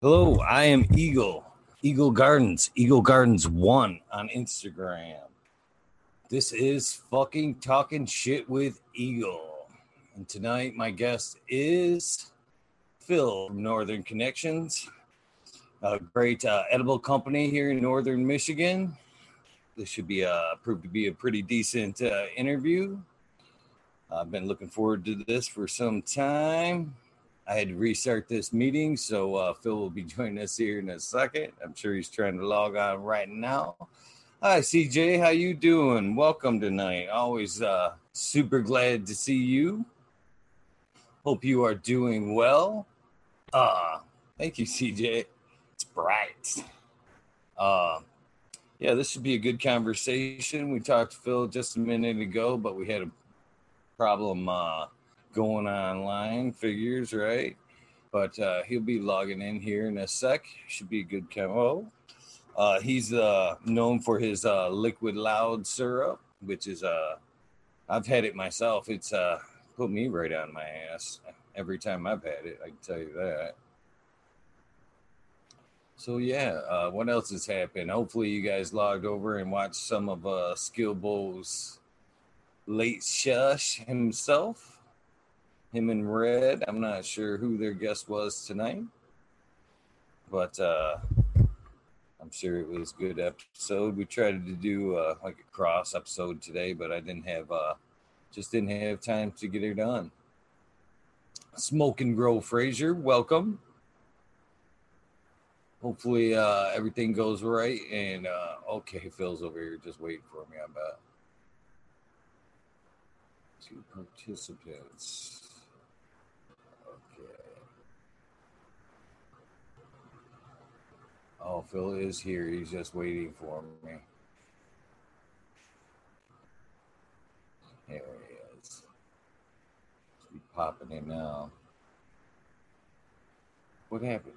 Hello, I am Eagle, Eagle Gardens, Eagle Gardens 1 on Instagram. This is fucking talking shit with Eagle. And tonight, my guest is Phil from Northern Connections, a great uh, edible company here in Northern Michigan. This should be uh, proved to be a pretty decent uh, interview. I've been looking forward to this for some time. I had to restart this meeting, so uh, Phil will be joining us here in a second. I'm sure he's trying to log on right now. Hi, CJ. How you doing? Welcome tonight. Always uh, super glad to see you. Hope you are doing well. Uh, thank you, CJ. It's bright. Uh, yeah, this should be a good conversation. We talked to Phil just a minute ago, but we had a problem uh, going online figures, right? But uh, he'll be logging in here in a sec. Should be a good camo. Uh, he's uh, known for his uh, liquid loud syrup, which is uh, I've had it myself. It's uh, put me right on my ass every time I've had it. I can tell you that. So yeah, uh, what else has happened? Hopefully you guys logged over and watched some of uh, Skillbow's late shush himself him and Red. I'm not sure who their guest was tonight, but uh, I'm sure it was a good episode. We tried to do uh, like a cross episode today, but I didn't have uh, just didn't have time to get it done. Smoke and Grow Fraser, welcome. Hopefully uh, everything goes right. And uh, okay, Phil's over here just waiting for me. I bet. Two participants. Oh, Phil is here. He's just waiting for me. There he is. He's popping in now. What happened?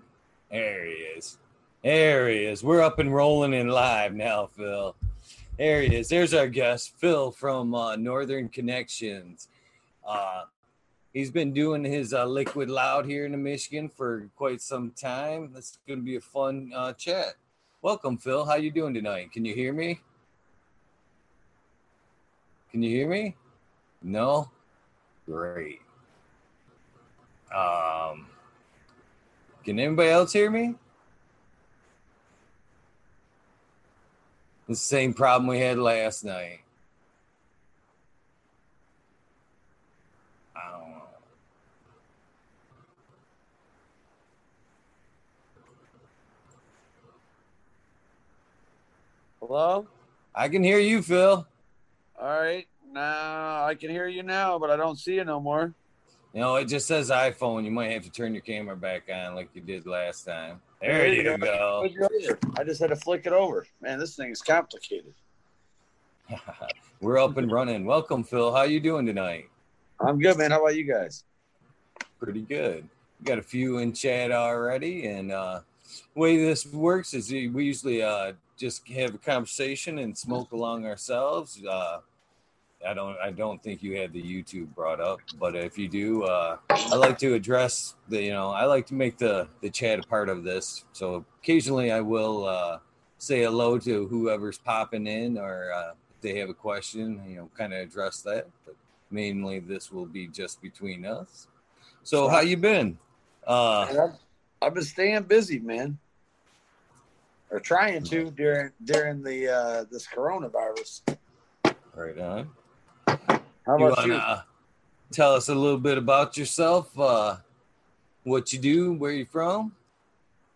There he is. There he is. We're up and rolling in live now, Phil. There he is. There's our guest, Phil from uh, Northern Connections. Uh, he's been doing his uh, liquid loud here in Michigan for quite some time. This is going to be a fun uh, chat. Welcome, Phil. How you doing tonight? Can you hear me? Can you hear me? No. Great. Um, can anybody else hear me? The same problem we had last night. Hello? I can hear you, Phil. All right. Now I can hear you now, but I don't see you no more. You know, it just says iPhone. You might have to turn your camera back on like you did last time. There, you, you go. I just had to flick it over. Man, this thing is complicated. We're up and running. Welcome, Phil. How you doing tonight? I'm good, man. How about you guys? Pretty good. We got a few in chat already, and uh, way this works is we usually uh, just have a conversation and smoke along ourselves. Uh, I don't I don't think you had the YouTube brought up, but if you do, uh, I like to address the you know I like to make the the chat a part of this. So occasionally I will uh, say hello to whoever's popping in, or uh, if they have a question, you know, kind of address that. But mainly this will be just between us. So how you been? Uh, I've been staying busy, man or trying to during during the uh, this coronavirus. Right on. How you about you? Uh, tell us a little bit about yourself, uh, what you do, where you from?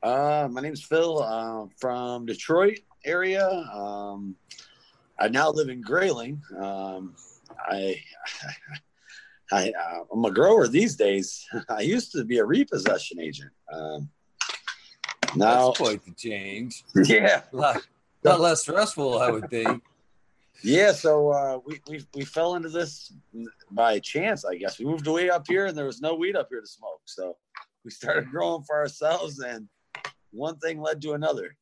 Uh, my name's Phil. I'm from Detroit area. Um, I now live in Grayling. Um, I, I, uh, I'm a grower these days. I used to be a repossession agent. Um, now, That's quite the change. Yeah, a lot, a lot less stressful, I would think. Yeah, so uh, we, we we fell into this by chance, I guess. We moved away up here, and there was no weed up here to smoke, so we started growing for ourselves, and one thing led to another.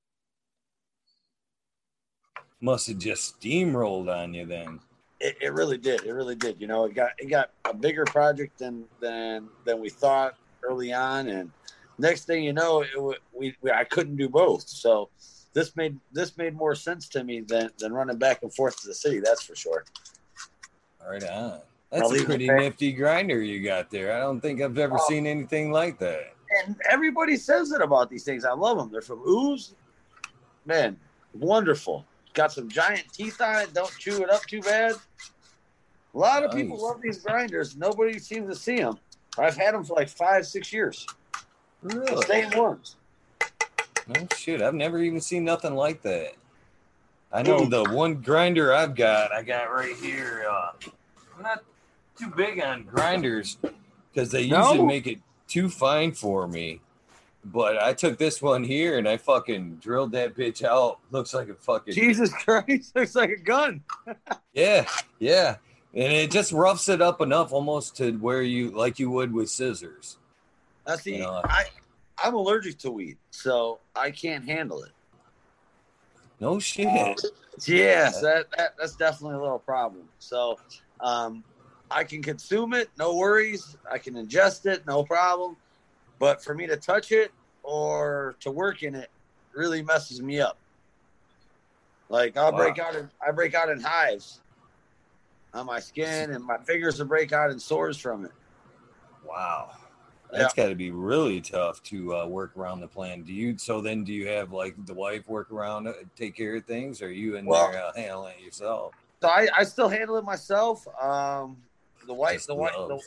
Must have just steamrolled on you then. It, it really did. It really did. You know, it got it got a bigger project than than than we thought early on, and next thing you know, it, we, we I couldn't do both. So this made this made more sense to me than than running back and forth to the city. That's for sure. Right on. That's a pretty nifty grinder you got there. I don't think I've ever oh. seen anything like that. And everybody says it about these things. I love them. They're from Ooze. Man, wonderful. Got some giant teeth on it. Don't chew it up too bad. A lot of nice. people love these grinders. Nobody seems to see them. I've had them for like five, six years. Really? The same ones. No shit. I've never even seen nothing like that. I know the one grinder I've got, I got right here. Uh, I'm not too big on grinders because they usually no. make it too fine for me. But I took this one here and I fucking drilled that bitch out. Looks like a fucking Jesus Christ, looks like a gun. yeah, yeah. And it just roughs it up enough almost to where you like you would with scissors. I see. You know, I I'm allergic to weed, so I can't handle it. No shit. Yes, that, that that's definitely a little problem. So, um, I can consume it, no worries. I can ingest it, no problem. But for me to touch it or to work in it really messes me up. Like I'll wow. break out in I break out in hives on my skin and my fingers will break out in sores from it. Wow. That's yeah. got to be really tough to uh, work around the plan. Do you? So then, do you have like the wife work around, uh, take care of things, or are you in well, there uh, handling it yourself? So I, I still handle it myself. Um, the wife, Just the wife, the,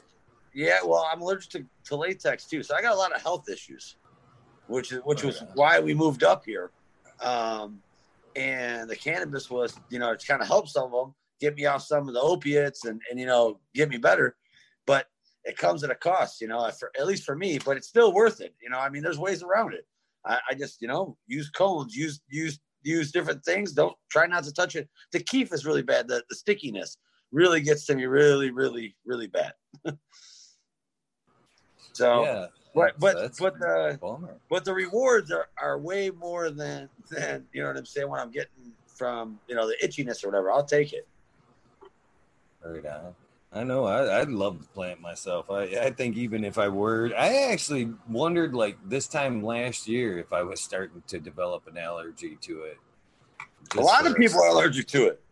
yeah. Well, I'm allergic to, to latex too, so I got a lot of health issues, which is which oh, was yeah. why we moved up here. Um, and the cannabis was, you know, to kind of help some of them get me off some of the opiates and and you know get me better, but it comes at a cost, you know, for, at least for me, but it's still worth it. You know, I mean, there's ways around it. I, I, just, you know, use cones, use, use, use different things. Don't try not to touch it. The keef is really bad. The, the stickiness really gets to me really, really, really bad. so, yeah, but, but, but the, but the rewards are, are way more than, than, you know what I'm saying? When I'm getting from, you know, the itchiness or whatever, I'll take it. Right on. I know. I, I'd love to plant myself. I, I think even if I were, I actually wondered like this time last year if I was starting to develop an allergy to it. a lot of people are allergic to it.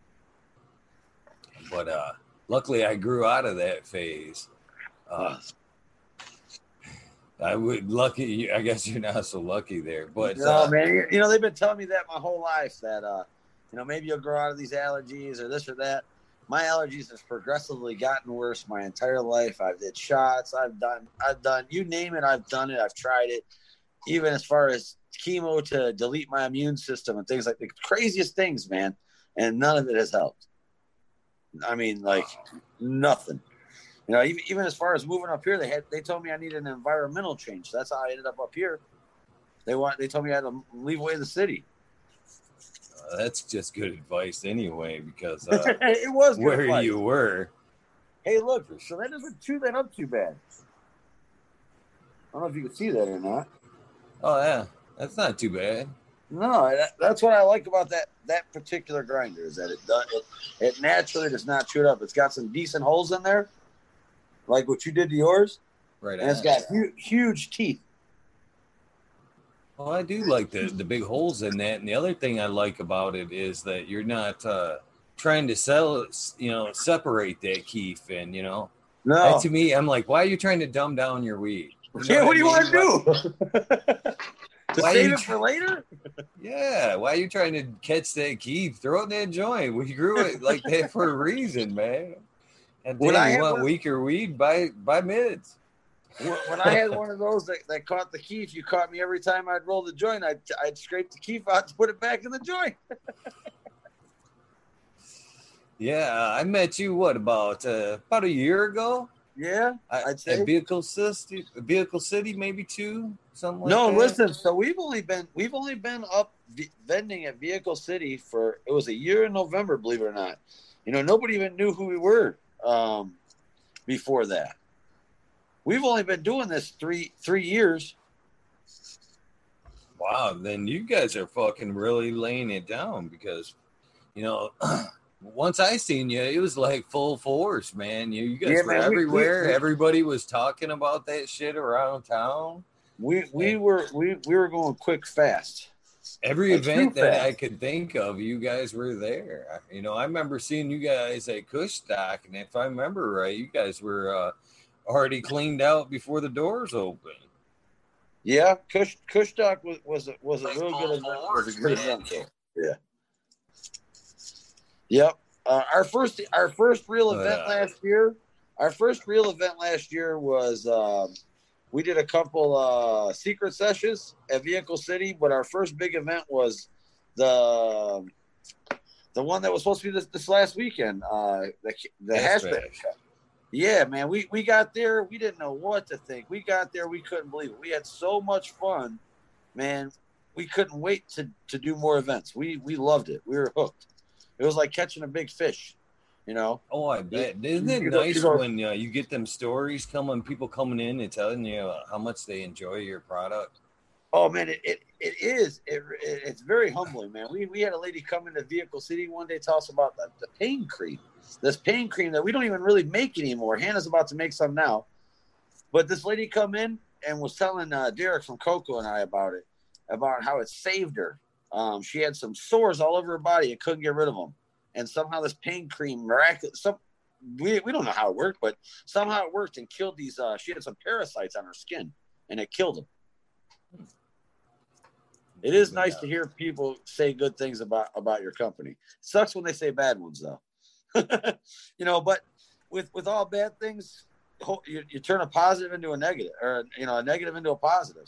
But uh, luckily, I grew out of that phase. Uh, I would lucky. I guess you're not so lucky there, but no, uh, man. You know they've been telling me that my whole life that uh, you know maybe you'll grow out of these allergies or this or that my allergies have progressively gotten worse my entire life. I've did shots. I've done. I've done. You name it. I've done it. I've tried it. Even as far as chemo to delete my immune system and things like the craziest things, man. And none of it has helped. I mean, like nothing. You know, even, even as far as moving up here, they had they told me I needed an environmental change. So that's how I ended up up here. They want they told me I had to leave away the city that's just good advice anyway, because uh, it was where advice. you were. Hey, look, so that doesn't chew that up too bad. I don't know if you can see that or not. Oh yeah, that's not too bad. No, that, that's what I like about that that particular grinder is that it does it, it naturally does not chew it up. It's got some decent holes in there, like what you did to yours. Right, and it's got hu- huge teeth. Well, I do like the the big holes in that, and the other thing I like about it is that you're not uh, trying to sell, you know, separate that keef, and you know, no. And to me, I'm like, why are you trying to dumb down your weed? You know yeah, what, what do you want to do? to why save it for later? Yeah, why are you trying to catch that keef? Throw it in that joint. We grew it like that for a reason, man. And then you want weaker weed, buy buy mids when I had one of those that, that caught the keef, you caught me every time I'd roll the joint. I'd, I'd scrape the keef out to put it back in the joint. yeah, I met you what about uh, about a year ago? Yeah, I'd say at Vehicle City, Vehicle City, maybe two, something. Like no, that. listen. So we've only been we've only been up vending at Vehicle City for it was a year in November, believe it or not. You know, nobody even knew who we were um, before that. We've only been doing this three three years. Wow, then you guys are fucking really laying it down because, you know, once I seen you, it was like full force, man. You, you guys yeah, were man, everywhere. We, we, Everybody was talking about that shit around town. We we were we we were going quick fast. Every Like, event that. I could think of, you guys were there. You know, I remember seeing you guys at Kushstock, and if I remember right, you guys were uh, already cleaned out before the doors opened. Yeah, Kush Kushstock was was a, was a real good event. Was a good event. Yeah. Yep. Uh, our first our first real Oh, event yeah. last year. Our first real event last year was um, we did a couple uh, secret sessions at Vehicle City, but our first big event was the the one that was supposed to be this, this last weekend. Uh, the the Hash hashback. bash. Yeah, man, we we got there. We didn't know what to think. We got there. We couldn't believe it. We had so much fun, man. We couldn't wait to to do more events. We we loved it. We were hooked. It was like catching a big fish, you know. Oh, I bet. Isn't it nice when uh, you get them stories coming, people coming in and telling you uh, how much they enjoy your product? Oh man, it it, it is. It, it it's very humbling, man. We we had a lady come into Vehicle City one day tell us about the, the pain cream. This pain cream that we don't even really make anymore. Hannah's about to make some now, but this lady come in and was telling uh, Derek from Coco and I about it, about how it saved her. Um, she had some sores all over her body and couldn't get rid of them, and somehow this pain cream miraculous. Some we we don't know how it worked, but somehow it worked and killed these. Uh, she had some parasites on her skin, and it killed them. It is nice to hear people say good things about about your company. sucks when they say bad ones though. you know, but with with all bad things, you, you turn a positive into a negative, or you know, a negative into a positive.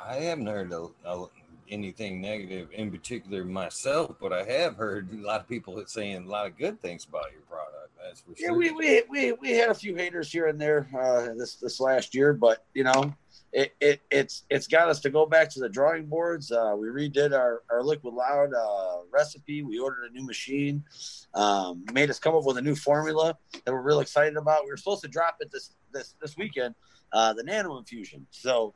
I haven't heard a, a, anything negative in particular myself, but I have heard a lot of people saying a lot of good things about your product. That's for Yeah, sure. we, we we we had a few haters here and there uh, this this last year, but you know, it, it it's it's got us to go back to the drawing boards. Uh, we redid our our liquid loud uh, recipe. We ordered a new machine, um, made us come up with a new formula that we're real excited about. We were supposed to drop it this this this weekend, uh, the nano infusion. So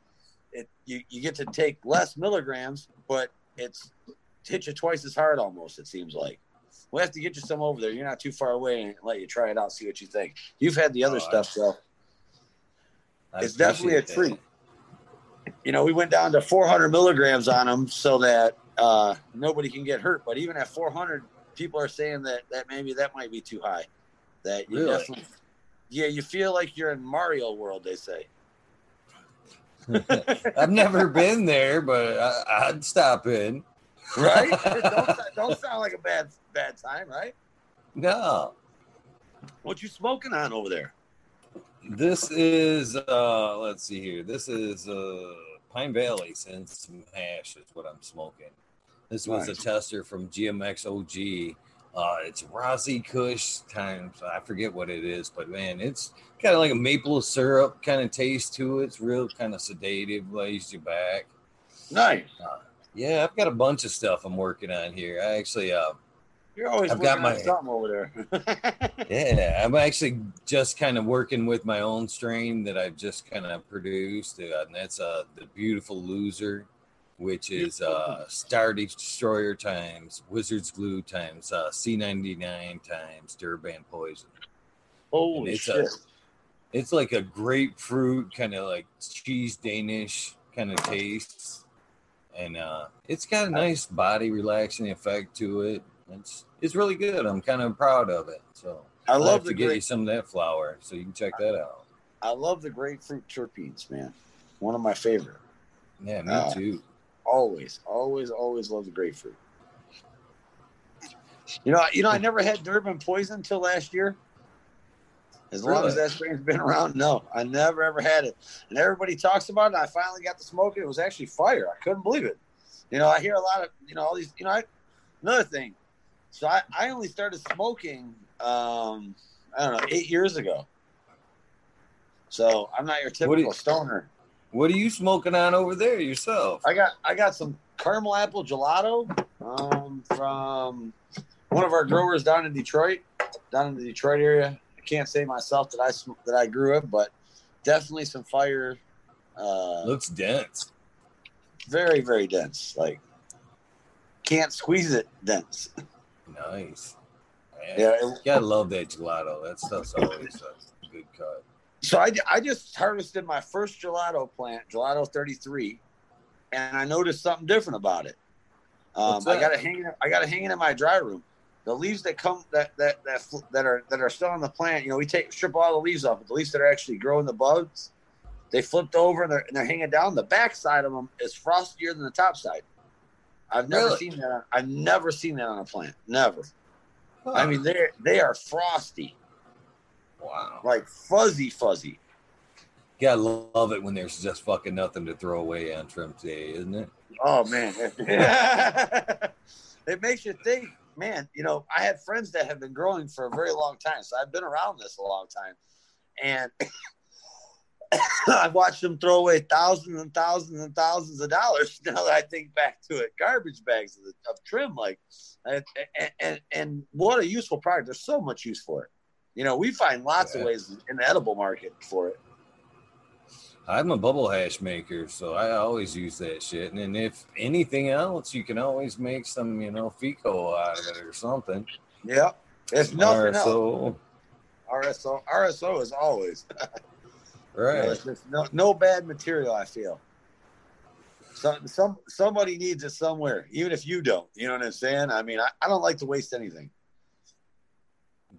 it you you get to take less milligrams, but it's hit you twice as hard almost. It seems like. We'll have to get you some over there. You're not too far away and let you try it out, see what you think. You've had the other Oh, stuff, so I it's definitely a treat. You know, we went down to 400 milligrams on them so that uh, nobody can get hurt. But even at 400, people are saying that that maybe that might be too high. That you Really? definitely, yeah, you feel like you're in Mario world. They say. That. I've never been there, but I, I'd stop in. right? don't, don't sound like a bad bad time, right? No, What you smoking on over there? this is uh let's see here. This is uh Pine Valley since hash is what I'm smoking. This was Nice. a tester from GMX OG. Uh, it's Rosy Kush times I forget what it is, but man, it's kind of like a maple syrup kind of taste to it. It's real kind of sedative, lays you back. Nice. Yeah, I've got a bunch of stuff I'm working on here. I actually, uh, You're always I've got my- something over there. yeah, I'm actually just kind of working with my own strain that I've just kind of produced, uh, and that's uh, the beautiful loser, which is uh, Star Destroyer times Wizard's Glue times uh, C99 times Durban Poison. Holy it's a- shit! It's like a grapefruit kind of like cheese Danish kind of taste, and uh, it's got a nice body relaxing effect to it. It's it's really good. I'm kind of proud of it. So I I'll love have to get you some of that flour so you can check that out. I love the grapefruit terpenes, man. One of my favorite. Yeah, me Uh, too. Always, always, always love the grapefruit. You know, you know, I never had Durban poison until last year. As long as that strain's been around, no, I never ever had it. And everybody talks about it. I finally got to smoke it. It was actually fire. I couldn't believe it. You know, I hear a lot of, you know, all these, you know, I, another thing. So I, I only started smoking, um, I don't know, eight years ago. So I'm not your do you- typical stoner. What are you smoking on over there yourself? I got I got some caramel apple gelato um, from one of our growers down in Detroit, down in the Detroit area. I can't say myself that I that I grew it, but definitely some fire. Uh, Looks dense. very very dense. Like can't squeeze it dense. Nice. Man, Yeah, it- gotta love that gelato. That stuff's always a good cut. So I, I just harvested my first gelato plant, gelato 33, and I noticed something different about it. Um, I got it hanging. I got it hanging in my dry room. The leaves that come that that that that are that are still on the plant, you know, we take strip all the leaves off, but the leaves that are actually growing the buds, they flipped over and they're, and they're hanging down. The back side of them is frostier than the top side. I've never really? seen that. I've never seen that on a plant. Never. Huh. I mean, they they are frosty. Wow. Like fuzzy, fuzzy. Yeah, I love it when there's just fucking nothing to throw away on trim day, isn't it? Oh man, it makes you think. Man, you know, I had friends that have been growing for a very long time, so I've been around this a long time, and I've watched them throw away thousands and thousands and thousands of dollars. Now that I think back to it, garbage bags of, of trim, like, and, and, and what a useful product. There's so much use for it. You know, we find lots yeah. of ways in the edible market for it. I'm a bubble hash maker, so I always use that shit. And if anything else, you can always make some, you know, FECO out of it or something. Yeah, it's nothing RSO. else. RSO, RSO is always right. You know, no, no bad material. I feel. Some, some somebody needs it somewhere, even if you don't. You know what I'm saying? I mean, I, I don't like to waste anything.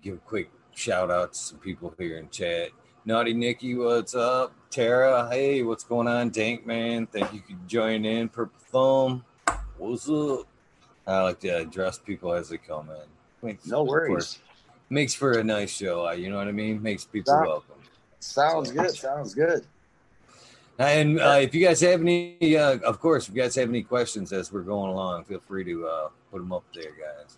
Give a quick shout out to some people here in chat. Naughty Nikki, what's up? Tara, hey, what's going on? Dank man, thank you for joining in. Purple Thumb, what's up? I like to address people as they come in. Makes, no worries. makes for a nice show. You know what I mean? Makes people Sound, welcome. Sounds so, good. Sounds good. And uh, if you guys have any, uh, of course, if you guys have any questions as we're going along, feel free to uh, put them up there, guys.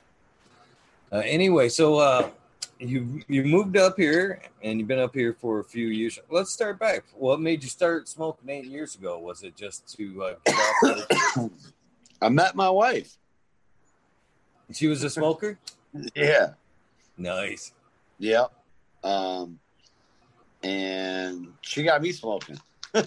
Uh, anyway, so uh, you you moved up here and you've been up here for a few years. Let's start back. What made you start smoking eight years ago? Was it just to uh, get off? I met my wife. She was a smoker. yeah. Nice. Yep. Um, and she got me smoking.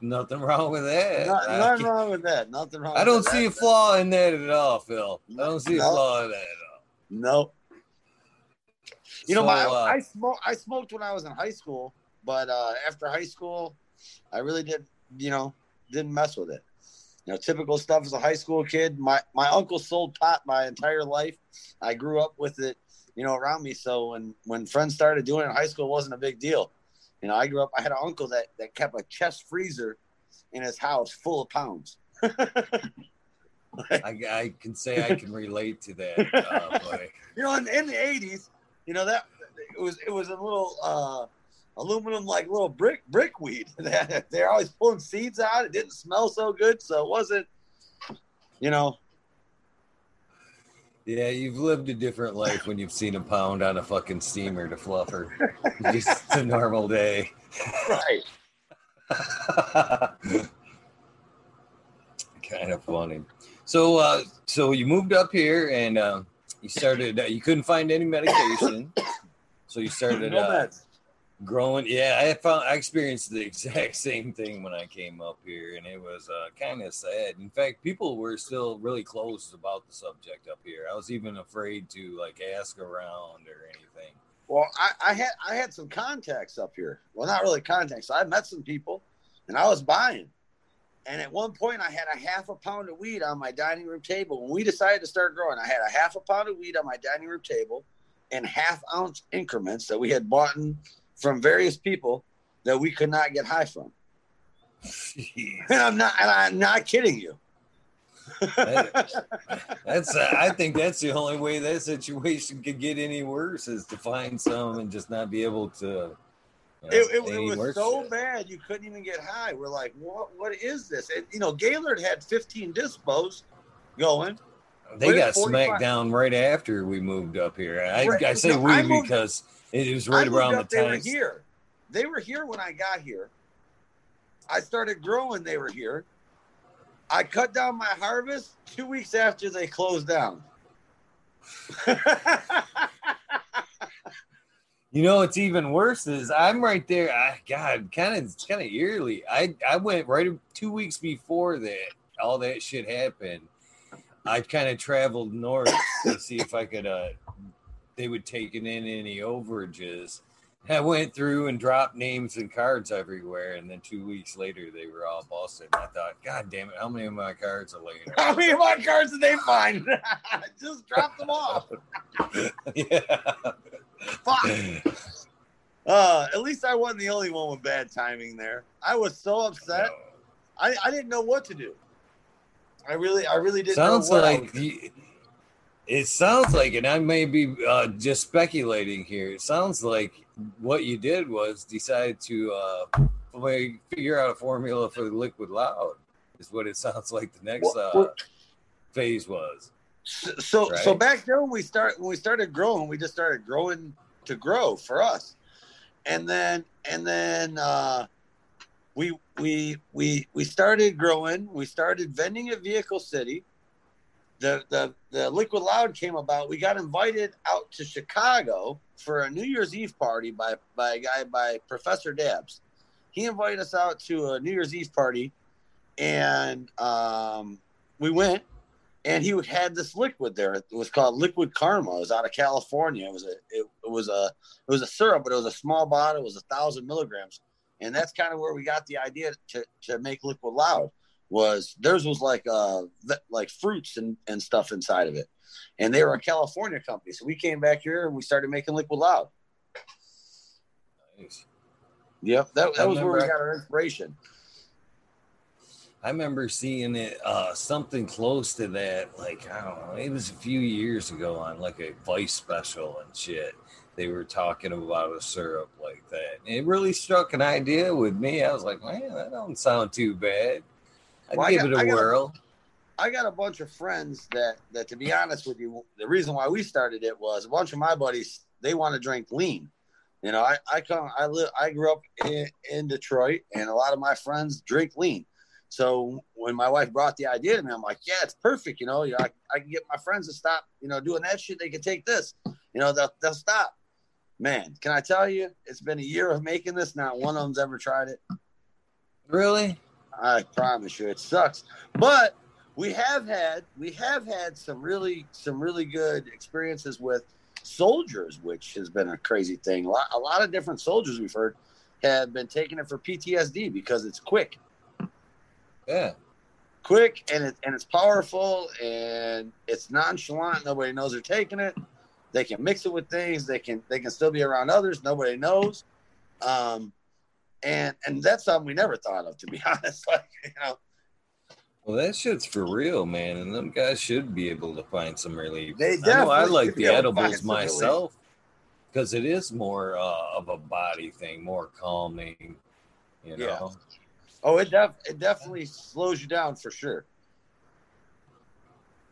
Nothing wrong with that. Not, nothing wrong with that. Nothing wrong. I don't see that. a flaw in that at all, Phil. I don't see a flaw in that Nope. You so, know, my, uh, I smoked. I smoked when I was in high school, but uh, after high school, I really did. You know, didn't mess with it. You know, typical stuff as a high school kid. My my uncle sold pot my entire life. I grew up with it. You know, around me. So when when friends started doing it in high school, it wasn't a big deal. You know, I grew up. I had an uncle that that kept a chest freezer in his house full of pounds. I, I, can say I can relate to that. Uh, you know, in, in, the '80s, you know that it was it was a little uh, aluminum like little brick brick weed. They're always pulling seeds out. It didn't smell so good, so it wasn't. You know. Yeah, you've lived a different life when you've seen a pound on a fucking steamer to fluffer. Just a normal day. Right. kind of funny. So, uh, so you moved up here and uh, you started. Uh, you couldn't find any medication, so you started uh, growing. Yeah, I found I experienced the exact same thing when I came up here, and it was uh, kind of sad. In fact, people were still really close about the subject up here. I was even afraid to like ask around or anything. Well, I, I had I had some contacts up here. Well, not really contacts. I met some people, and I was buying. And at one point, I had a half a pound of weed on my dining room table. When we decided to start growing, I had a half a pound of weed on my dining room table in half ounce increments that we had bought from various people that we could not get high from. and I'm not, and I'm not kidding you. that's uh, I think that's the only way that situation could get any worse is to find some and just not be able to it, it, it was so shit. bad you couldn't even get high. We're like, what? What is this? And you know, Gaylord had 15 dispos going. They got smacked down right after we moved up here. I, right. I say no, we I moved, because it was right around the time they were here. They were here when I got here. I started growing. They were here. I cut down my harvest two weeks after they closed down. You know, it's even worse is I'm right there. I, God, kind of, it's kind of eerily. I I went right two weeks before that. All that shit happened. I kind of traveled north to see if I could. uh They would take in any overages, I went through and dropped names and cards everywhere, and then two weeks later they were all busted. And I thought, God damn it, how many of my cards are laying? How many of my cards did they find? Just drop them off. yeah. Fuck. Uh, at least I wasn't the only one with bad timing there. I was so upset. I, I didn't know what to do. I really, I really didn't. Sounds know what I like you, it sounds like, and I may be uh, just speculating here. It sounds like what you did was decide to uh, figure out a formula for the liquid loud. Is what it sounds like the next uh, phase was. so so, so back then when we start when we started growing, we just started growing to grow for us, and then and then uh, we we we we started growing. We started vending at Vehicle City. The the the Liquid Loud came about. We got invited out to Chicago for a New Year's Eve party by by a guy by Professor Dabs. He invited us out to a New Year's Eve party, and um, we went and he had this liquid there. It was called Liquid Karma. It was out of California. It was a it, it was a it was a syrup, but it was a small bottle. It was a thousand milligrams, and that's kind of where we got the idea to to make Liquid Loud. Was theirs was like uh like fruits and and stuff inside of it, and they were a California company. So we came back here and we started making Liquid Loud. Nice. Yep, that, I that was where we got our inspiration. I remember seeing it uh, something close to that. Like I don't know, it was a few years ago on like a Vice special and shit. They were talking about a syrup like that. And it really struck an idea with me. I was like, man, that don't sound too bad. Well, I give got- it a I a- whirl. I got a bunch of friends that that to be honest with you, the reason why we started it was a bunch of my buddies they want to drink lean. You know, I I come I live I grew up in, in Detroit, and a lot of my friends drink lean. So when my wife brought the idea to me, I'm like, yeah, it's perfect. You know, you know, I, I can get my friends to stop, you know, doing that shit. They can take this. You know, they'll, they'll stop. Man, can I tell you, it's been a year of making this. Not one of them's ever tried it. Really? I promise you, it sucks. But we have had we have had some really some really good experiences with soldiers, which has been a crazy thing. A lot, a lot of different soldiers we've heard have been taking it for PTSD because it's quick, Yeah. quick, and it and it's powerful and it's nonchalant. Nobody knows they're taking it. They can mix it with things. They can they can still be around others. Nobody knows. Um, and and that's something we never thought of, to be honest. Like you know. Well, that shit's for real, man, and them guys should be able to find some relief. They I know I like the able to find edibles myself because it is more uh, of a body thing, more calming. You Yeah. know, Oh, it def it definitely slows you down for sure.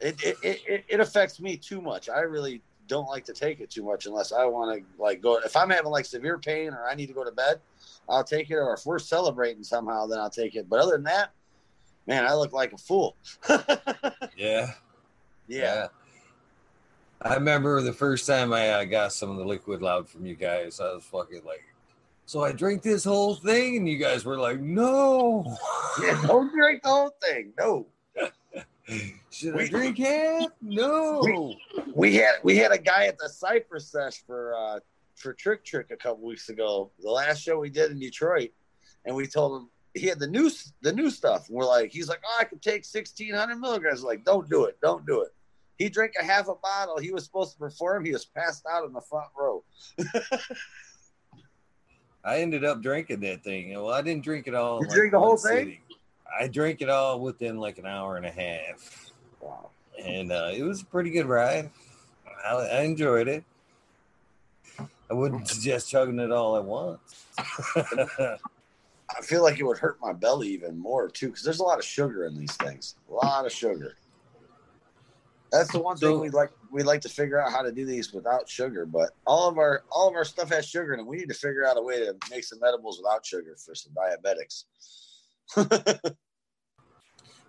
It, it it it affects me too much. I really don't like to take it too much unless I want to like go. If I'm having like severe pain or I need to go to bed, I'll take it. Or if we're celebrating somehow, then I'll take it. But other than that, man, I look like a fool. yeah. yeah. I remember the first time I uh, got some of the liquid loud from you guys, I was fucking like, so I drink this whole thing, and you guys were like, no. Yeah, don't drink the whole thing. No. Should I We- drink half? No. we had we had a guy at the Cypress Sesh for uh, for Trick Trick a couple weeks ago. The last show we did in Detroit, and we told him he had the new the new stuff. And we're like, he's like, oh, I could take sixteen hundred milligrams. Like, don't do it, don't do it. He drank a half a bottle. He was supposed to perform. He was passed out in the front row. I ended up drinking that thing. Well, I didn't drink it all. You in, drink the whole thing? I drank it all within like an hour and a half, Wow. and uh, it was a pretty good ride. I, I enjoyed it. I wouldn't suggest chugging it all at once. I feel like it would hurt my belly even more too, because there's a lot of sugar in these things. A lot of sugar. That's the one So- thing we'd like we'd like to figure out how to do these without sugar. But all of our all of our stuff has sugar in it. We need to figure out a way to make some edibles without sugar for some diabetics.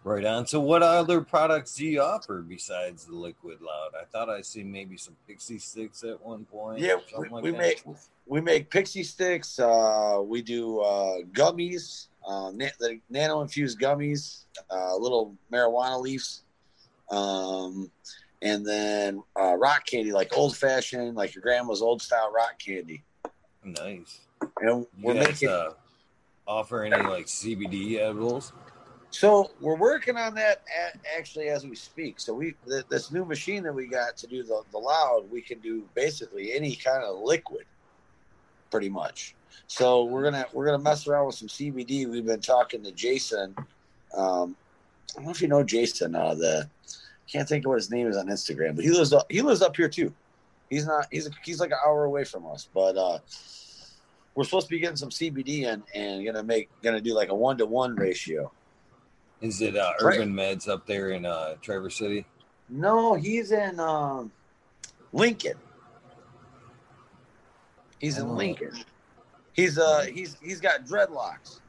right on. So, what other products do you offer besides the liquid loud? I thought I seen maybe some pixie sticks at one point. Yeah, we, like we make we make pixie sticks. Uh, we do uh, gummies, uh, na- the nano infused gummies, uh, little marijuana leaves, um, and then uh, rock candy, like old fashioned, like your grandma's old style rock candy. Nice. and You we're guys making. uh, offer any like CBD edibles? So we're working on that a- actually as we speak. So we th- this new machine that we got to do the, the loud, we can do basically any kind of liquid, pretty much. So we're gonna we're gonna mess around with some CBD. We've been talking to Jason. Um, I don't know if you know Jason. Uh, the can't think of what his name is on Instagram, but he lives up he lives up here too. He's not he's he's like an hour away from us, but uh, we're supposed to be getting some CBD in and gonna make gonna do like a one to one ratio. Is it uh, Right. Urban Meds up there in uh, Traverse City? No, he's in um, Lincoln. He's in Oh. Lincoln. He's uh he's he's got dreadlocks.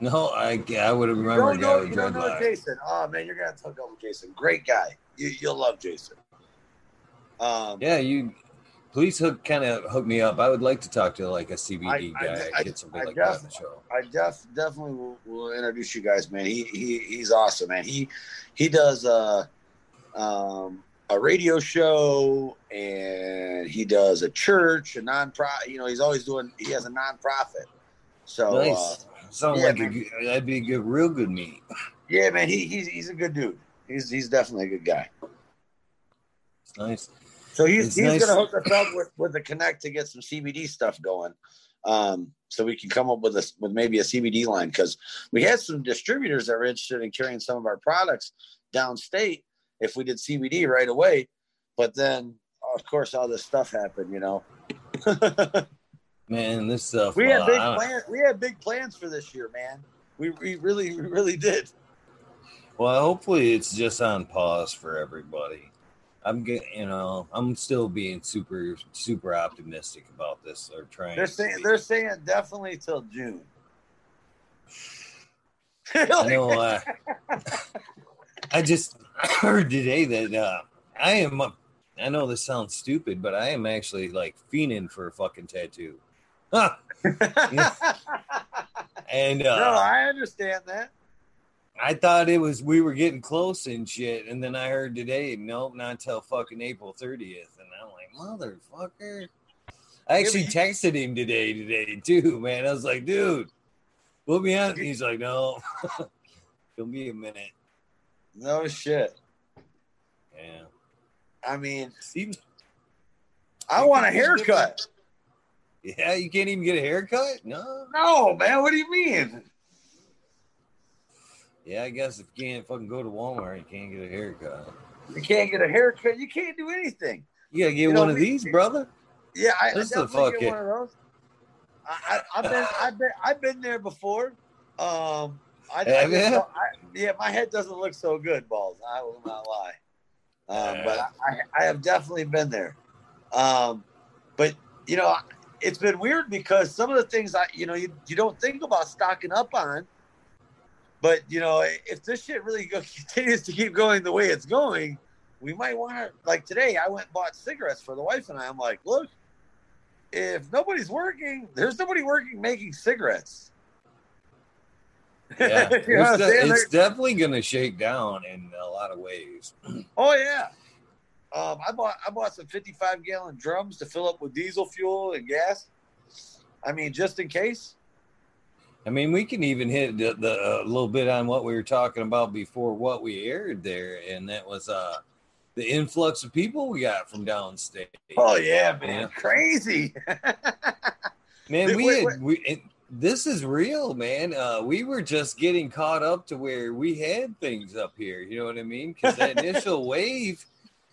No, I I would have You remembered don't guy know, with you don't know. Jason. Oh man, you're gonna have to hook up with Jason. Great guy. You you'll love Jason. Um Yeah, you please hook kind of hook me up. I would like to talk to like a CBD I- I- guy, I- get something I like that on the show. I def definitely will, will introduce you guys, man. He he he's awesome, man. He he does a um a radio show and he does a church, a non-profit. You know, he's always doing. He has a non-profit. So uh. Sounds yeah, like a, man. good- that'd be a good, real good meet. yeah, man. He he's he's a good dude. He's he's definitely a good guy. It's nice. So he's It's he's nice. gonna hook us up with with the connect to get some CBD stuff going. Um, so we can come up with a with maybe a CBD line because we had some distributors that were interested in carrying some of our products downstate if we did CBD right away. But then, of course, all this stuff happened. You know, Man, this stuff. we had uh, big plans. We had big plans for this year, man. We, we really we really did. Well, hopefully it's just on pause for everybody. I'm getting, you know, I'm still being super, super optimistic about this. Or trying. They're saying they're saying definitely till June. I know. Uh, I just heard today that uh, I am. uh, I know this sounds stupid, but I am actually like fiending for a fucking tattoo. Huh. And no, uh, I understand that. I thought it was we were getting close and shit, and then I heard today, nope, not until fucking April 30th, and I'm like, motherfucker. I actually texted him today, today too, man. I was like, dude, put me on. He's like, no, give me a minute. No shit. Yeah, I mean, seems. I want a haircut. Yeah, you can't even get a haircut. No. No, man. What do you mean? Yeah, I guess if you can't fucking go to Walmart, you can't get a haircut. You can't get a haircut. You can't do anything. You gotta get You know, one of these, brother. Yeah, I, I This is a definitely get one of those. I, I, I've been, I've been, I've been there before. Um, I, I just I- yeah, my head doesn't look so good, balls. I will not lie. Um, but I, I, I have definitely been there. Um, but you know, it's been weird because some of the things I, you know, you, you don't think about stocking up on. But you know, if this shit really go, continues to keep going the way it's going, we might want to. Like today, I went and bought cigarettes for the wife and I. I'm like, look, if nobody's working, there's nobody working making cigarettes. Yeah, You know it's, de- it's definitely gonna shake down in a lot of ways. Oh yeah. Um, I bought I bought some 55 gallon drums to fill up with diesel fuel and gas. I mean, just in case. I mean, we can even hit the, the a little bit on what we were talking about before what we aired there, and that was uh the influx of people we got from downstate. Oh yeah, man, Yeah. crazy. Man, we wait, had wait. we. It, this is real, man. Uh, we were just getting caught up to where we had things up here. You know what I mean? Because that initial wave,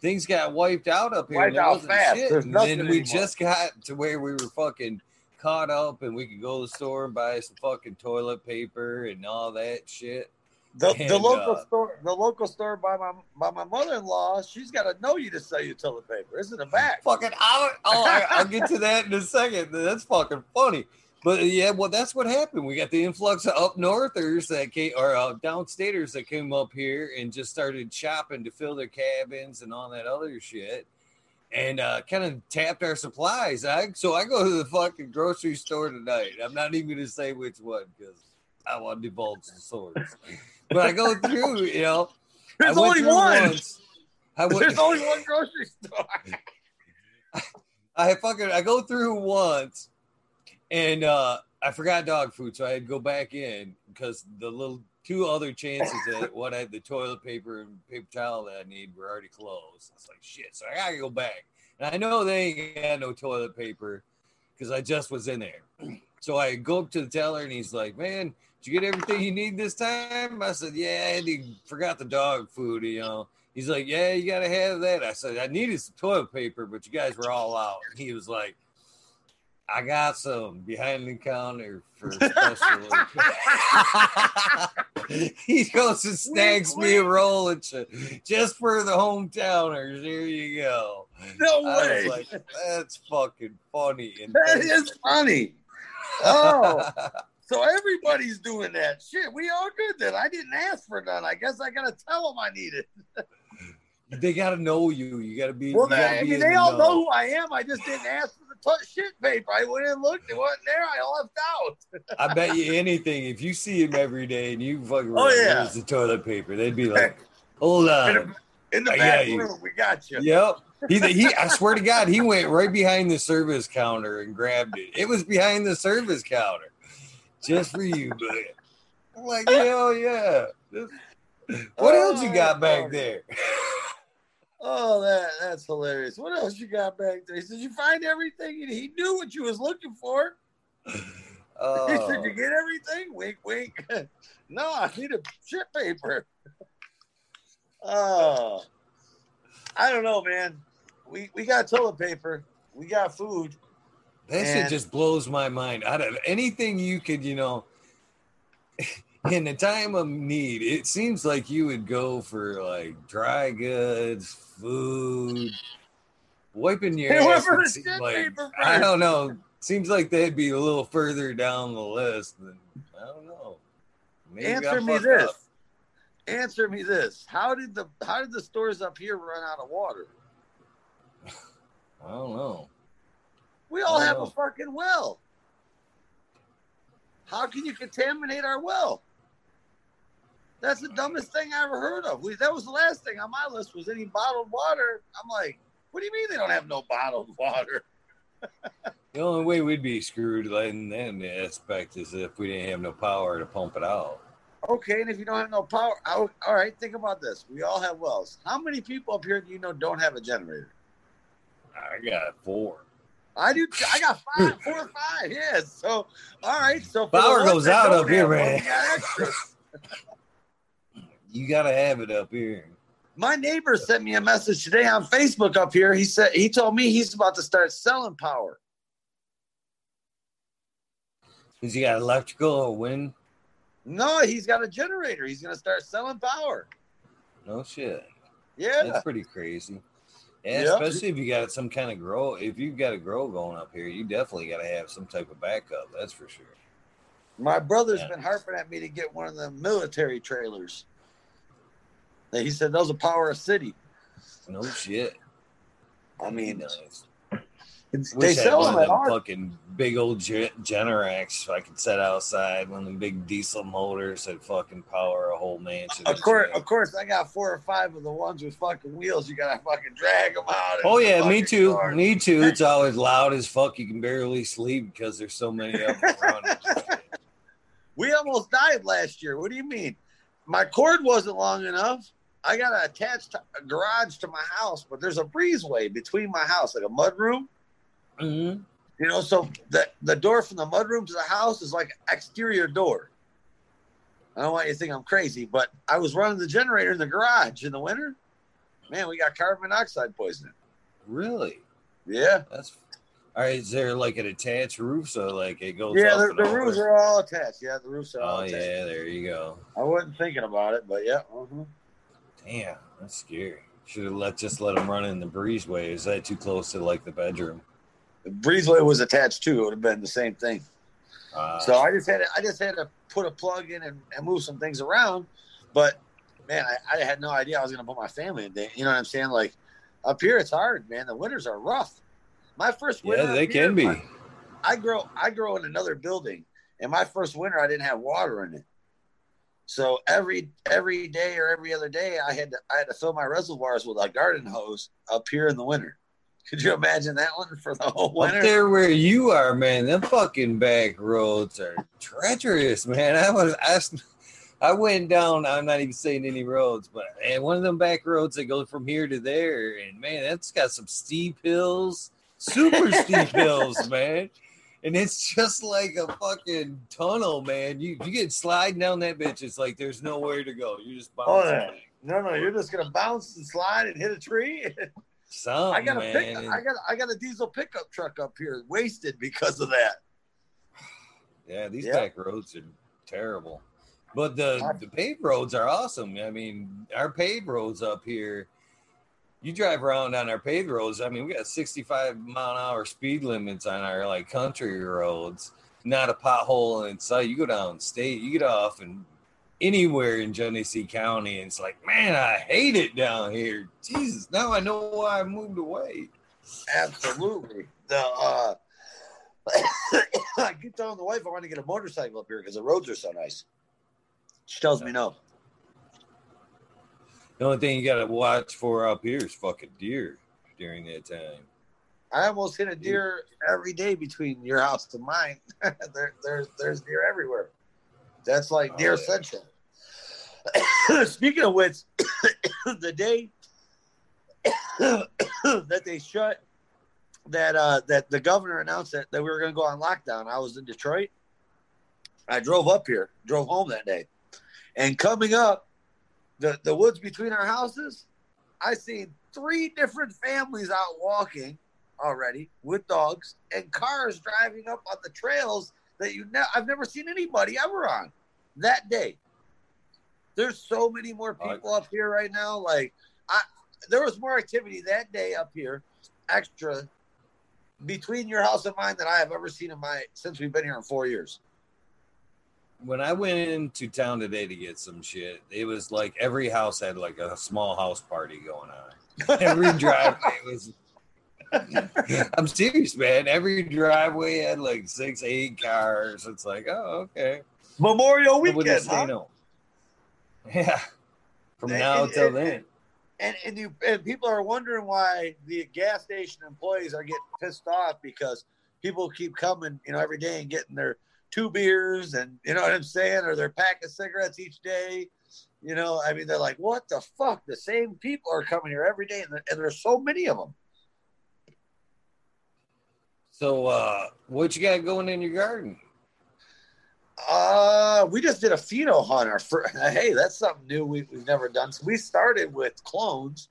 things got wiped out up here. Wiped and out fast. shit. There's And nothing then we anymore. just got to where we were fucking caught up, and we could go to the store and buy some fucking toilet paper and all that shit. The, the local uh, store, the local store by my by my mother in law, she's got to know you to sell you toilet paper. Isn't it back? Fucking, I'll, oh, I, I'll get to that in a second. That's fucking funny. But yeah, well, that's what happened. We got the influx of up northers that came, or uh, downstaters that came up here and just started shopping to fill their cabins and all that other shit, and uh, kind of tapped our supplies. I so I go to the fucking grocery store tonight. I'm not even gonna say which one because I want to divulge the source. but I go through, you know. There's only one. once. Went, There's only one grocery store. I I fucking I go through once, and uh I forgot dog food, so I had to go back in because the little two other chances that what I the toilet paper and paper towel that I need were already closed. It's like shit, so I gotta go back. And I know they ain't got no toilet paper because I just was in there. So I go up to the teller and he's like, "Man, did you get everything you need this time?" I said, "Yeah, and he forgot the dog food." You know, he's like, "Yeah, you gotta have that." I said, "I needed some toilet paper, but you guys were all out." He was like, "I got some behind the counter for special." he goes and snacks me a roll and shit just for the hometowners. Here you go. No way. like, that's fucking funny. And that is funny. Oh, so everybody's doing that. Shit, we all good then. I didn't ask for none. I guess I gotta tell them I need it. they gotta know you. You gotta be. Well, gotta they, I mean, they the all know. know who I am. I just didn't ask for the t- shit paper. I went in and looked. It wasn't there. I left out. I bet you anything. If you see him every day and you fucking Oh, oh, yeah. the toilet paper, they'd be like, "Hold In on." the, in the Uh, back you- room, we got you. Yep. He, he, I swear to God, he went right behind the service counter and grabbed it. It was behind the service counter, just for you, buddy. I'm like, hell yeah. What else you got back there? Oh, that that's hilarious. What else you got back there? He said, "You find everything?" And he knew what you was looking for. He Oh, said, "You oh. get everything?" Wink, wink. no, I need a shit paper. Oh, I don't know, man. We we got toilet paper. We got food. that shit just blows my mind. Out of anything you could, you know, in a time of need, it seems like you would go for like dry goods, food, wiping your went ass. for would the seem shit like- paper I don't know. Seems like they'd be a little further down the list than I don't know. Maybe Answer me this. up. Answer me this. How did the how did the stores up here run out of water? I don't know. We all have know. a fucking well. How can you contaminate our well? That's the dumbest thing I ever heard of. We, that was the last thing on my list was any bottled water. I'm like, what do you mean they don't have no bottled water? The only way we'd be screwed in that aspect is if we didn't have no power to pump it out. Okay, and if you don't have no power, all right, think about this. We all have wells. How many people up here do you know don't have a generator? I got four. I do. I got five, four or five. Yes. So, all right. So Power goes out up here, man. Oh, we got extras. You gotta have it up here. My neighbor sent me a message today on Facebook up here. He said he told me he's about to start selling power. Cause he got electrical or wind. No, he's got a generator. He's gonna start selling power. No shit. Yeah. That's pretty crazy. Yeah, Yeah. especially if you got some kind of grow. If you've got a grow going up here, you definitely got to have some type of backup. That's for sure. My brother's Yeah. been harping at me to get one of the military trailers. He said those will power of city. No shit. I mean, nice. they sell them at our. fucking big old Ge- Generacs so I could set outside. One of them big diesel motors that fucking power a whole mansion. Of course, of course, I got four or five of the ones with fucking wheels. You gotta fucking drag them out. Oh yeah, me too. car. Me too. It's always loud as fuck. You can barely sleep because there's so many of them. We almost died last year. What do you mean? My cord wasn't long enough. I got an attached garage to my house, but there's a breezeway between my house, like a mud room. Mhm. You know, so the the door from the mud room to the house is like an exterior door. I don't want you to think I'm crazy, but I was running the generator in the garage in the winter. Man, we got carbon monoxide poisoning. Really? Yeah, That's all right. Is there like an attached roof so like it goes? yeah. The, the roofs are all attached. Yeah, the roofs are all Oh attached. yeah, there you go. I wasn't thinking about it, but yeah. mhm. Damn, that's scary. Should have let just let them run in the breezeway. Is that too close to like the bedroom? The breezeway was attached too. It would have been the same thing. Uh, So I just had to, I just had to put a plug in and, and move some things around. But man, I, I had no idea I was going to put my family in there. You know what I'm saying? Like up here, it's hard, man. The winters are rough. My first winter, yeah, they here, can be. I, I grow, I grow in another building, and my first winter, I didn't have water in it. So every every day or every other day, I had to I had to fill my reservoirs with a garden hose up here in the winter. Could you imagine that one for the whole winter? Up there where you are, man, them fucking back roads are treacherous, man. I was asked. I went down. I'm not even saying any roads, but and one of them back roads that go from here to there, and man, that's got some steep hills, super steep hills, man. And it's just like a fucking tunnel, man. You you get sliding down that bitch. It's like there's nowhere to go. You just oh, yeah. no, no, you're just gonna bounce and slide and hit a tree. Something, I got a pick, I got I got a diesel pickup truck up here wasted because of that. Yeah, these back roads are terrible. But the, the paved roads are awesome. I mean, our paved roads up here, you drive around on our paved roads. I mean, we got 65 mile an hour speed limits on our like country roads. Not a pothole in sight. You go down state, you get off and anywhere in Genesee County, and it's like, man, I hate it down here. Jesus, now I know why I moved away. Absolutely. The uh I keep telling the wife I want to get a motorcycle up here because the roads are so nice. She tells me no. The only thing you got to watch for up here is fucking deer during that time. I almost hit a deer every day between your house and mine. there, there's there's deer everywhere. That's like oh, deer yeah. central. Speaking of which, the day that they shut that uh that the governor announced that, that we were going to go on lockdown, I was in Detroit. I drove up here, drove home that day. And coming up, the, the woods between our houses, I seen three different families out walking already with dogs and cars driving up on the trails that you ne- I've never seen anybody ever on that day. There's so many more people up here right now. Like I, there was more activity that day up here, extra between your house and mine than I have ever seen in my since we've been here in four years when I went into town today to get some shit, it was like every house had like a small house party going on. Every driveway was. I'm serious, man. Every driveway had like six, eight cars. It's like, oh, okay. Memorial weekend, huh? Yeah, from and, now until then. And and you and people are wondering why the gas station employees are getting pissed off because people keep coming, you know, every day and getting their two beers and you know what I'm saying, or their pack of cigarettes each day. You know, I mean, they're like, what the fuck? The same people are coming here every day, and, and there's so many of them. So, uh, what you got going in your garden? Uh, we just did a pheno hunt. Our first, hey, that's something new we, have never done. So we started with clones.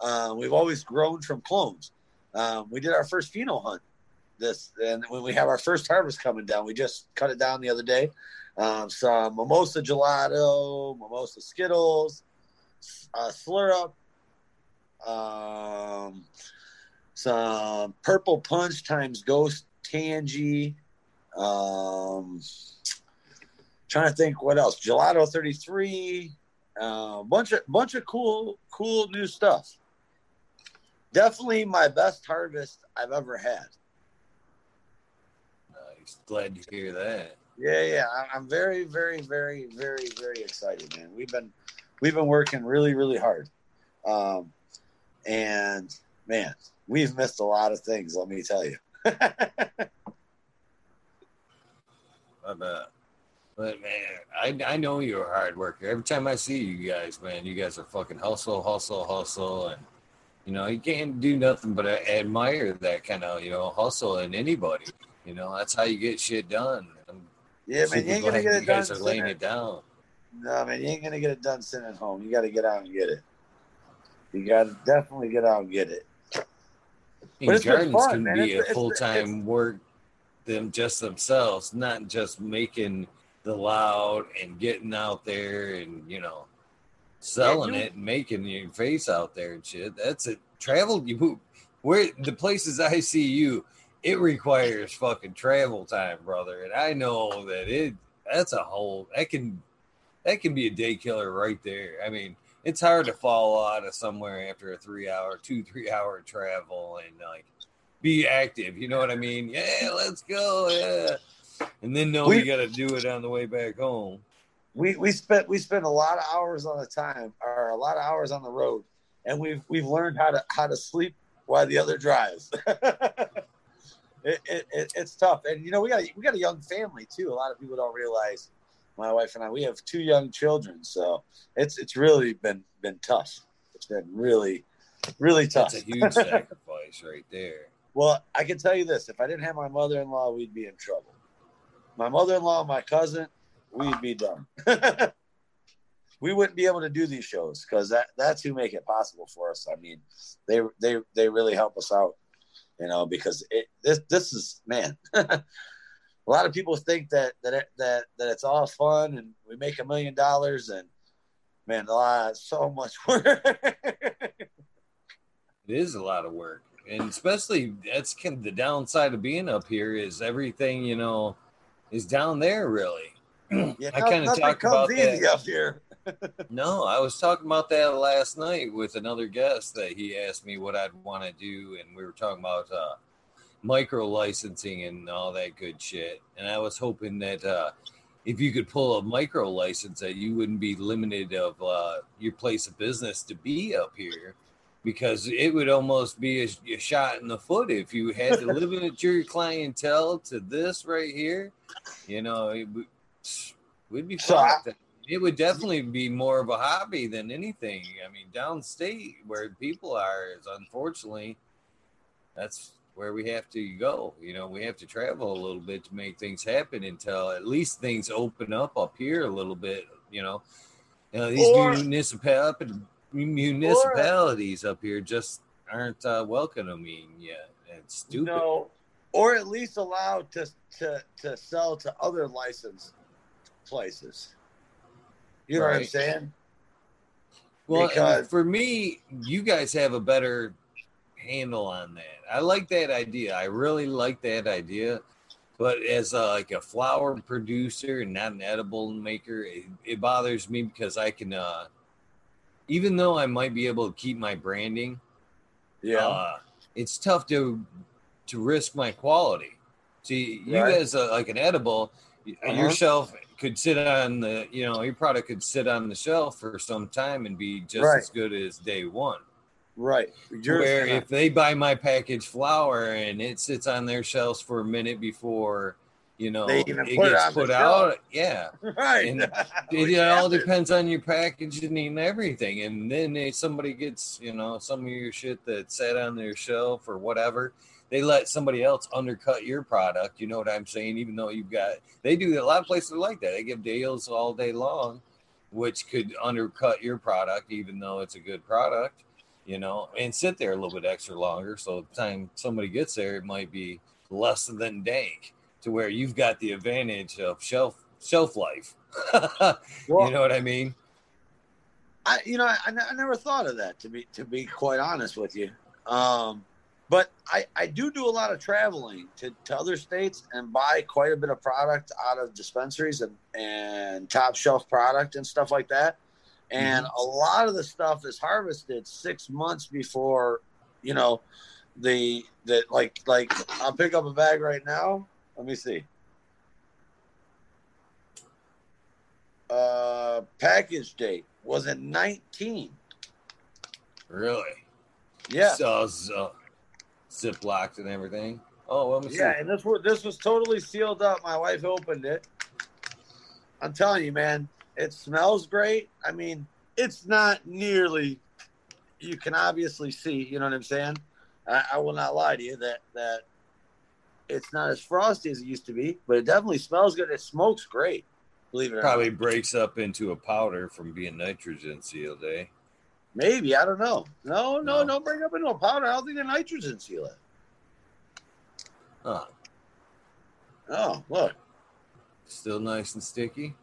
Uh, we've always grown from clones. Um, we did our first pheno hunt this and when we have our first harvest coming down we just cut it down the other day. Um, some mimosa gelato mimosa skittles uh, slurp um, some purple punch times ghost Tangie um, trying to think what else. Gelato 33 a uh, bunch of bunch of cool cool new stuff. Definitely my best harvest i've ever had glad to hear that. Yeah, yeah, I'm very, very, very, very, very excited, man. We've been we've been working really, really hard, um, and man, we've missed a lot of things. Let me tell you. I bet. But man, I, I know you're a hard worker. Every time I see you guys, man, you guys are fucking hustle, hustle, hustle, and you know you can't do nothing but admire that kind of you know hustle in anybody. You know, that's how you get shit done. I'm yeah, man, you ain't gonna get it done. You guys are laying it down. No, man, you ain't gonna get it done sitting at home. You got to get out and get it. You got to definitely get out and get it. But gardens fun, can man. be it's, a full time work them just themselves, not just making the loud and getting out there and you know selling yeah, you, it and making your face out there and shit. That's it. Travel you where the places I see you it requires fucking travel time, brother. And I know that it that's a whole that can that can be a day killer right there. I mean, it's hard to fall out of somewhere after a three hour, two, three hour travel and like be active. You know what I mean? Yeah, let's go. Yeah. And then know we, you gotta do it on the way back home. We we spent we spent a lot of hours on the time or a lot of hours on the road and we've we've learned how to how to sleep while the other drives. it, it, it, it's tough, and you know we got we got a young family too. A lot of people don't realize. My wife and I, we have two young children, so it's it's really been been tough. It's been really, really tough. That's a huge sacrifice right there. Well, I can tell you this: if I didn't have my mother-in-law, we'd be in trouble. My mother-in-law, my cousin, we'd be done. we wouldn't be able to do these shows because that that's who make it possible for us. I mean, they they they really help us out, you know, because it this this is man. a lot of people think that that that that it's all fun and we make a million dollars and man, a lot so much work. it is a lot of work, and especially that's kind of the downside of being up here is everything you know is down there really. Yeah, I kind of talk about that up here no, I was talking about that last night with another guest that he asked me what I'd want to do, and we were talking about uh, micro licensing and all that good shit. And I was hoping that uh, if you could pull a micro license, that you wouldn't be limited of uh, your place of business to be up here, because it would almost be a, a shot in the foot if you had to limit your clientele to this right here. You know, it, we'd be so fucked. It would definitely be more of a hobby than anything. I mean, downstate where people are is unfortunately that's where we have to go. You know, we have to travel a little bit to make things happen until at least things open up up here a little bit. You know, you know these or, municipalities municipalities or, up here just aren't uh, welcoming yet. It's stupid. No, or at least allowed to to to sell to other licensed places. You know right. what I'm saying? Well, because, for me, you guys have a better handle on that. I like that idea. I really like that idea. But as a, like a flower producer and not an edible maker, it, it bothers me because I can, uh, even though I might be able to keep my branding, yeah, uh, it's tough to to risk my quality. See, you right. as a, like an edible, uh-huh. your shelf could sit on the you know your product could sit on the shelf for some time and be just right. as good as day one. Right. Yours where if they buy my packaged flower and it sits on their shelves for a minute before you know it put gets it put out shelf. yeah. Right. And it, all depends on your packaging and everything. And then somebody gets you know some of your shit that sat on their shelf or whatever they let somebody else undercut your product. You know what I'm saying? Even though you've got, they do a lot of places like that. They give deals all day long, which could undercut your product, even though it's a good product, you know, and sit there a little bit extra longer. So the time somebody gets there, it might be less than dank to where you've got the advantage of shelf shelf life. well, you know what I mean? I, you know, I, I never thought of that to be to be quite honest with you. Um, but I, I do do a lot of traveling to, to other states and buy quite a bit of product out of dispensaries and, and top shelf product and stuff like that. And mm-hmm. a lot of the stuff is harvested six months before, you know, the the like like I'll pick up a bag right now. Let me see. Uh package date was in 19. Really? Yeah. So, so ziplocked and everything. Oh, well, yeah, and this was this was totally sealed up. My wife opened it. I'm telling you, man, it smells great. I mean, it's not nearly. You can obviously see. You know what I'm saying? I, I will not lie to you that that it's not as frosty as it used to be, but it definitely smells good. It smokes great. Believe it Probably not. breaks up into a powder from being nitrogen sealed, eh? Maybe I don't know. No, no, no. Don't bring up into a powder. I don't think the nitrogen seal it. Huh. Oh, look. Still nice and sticky.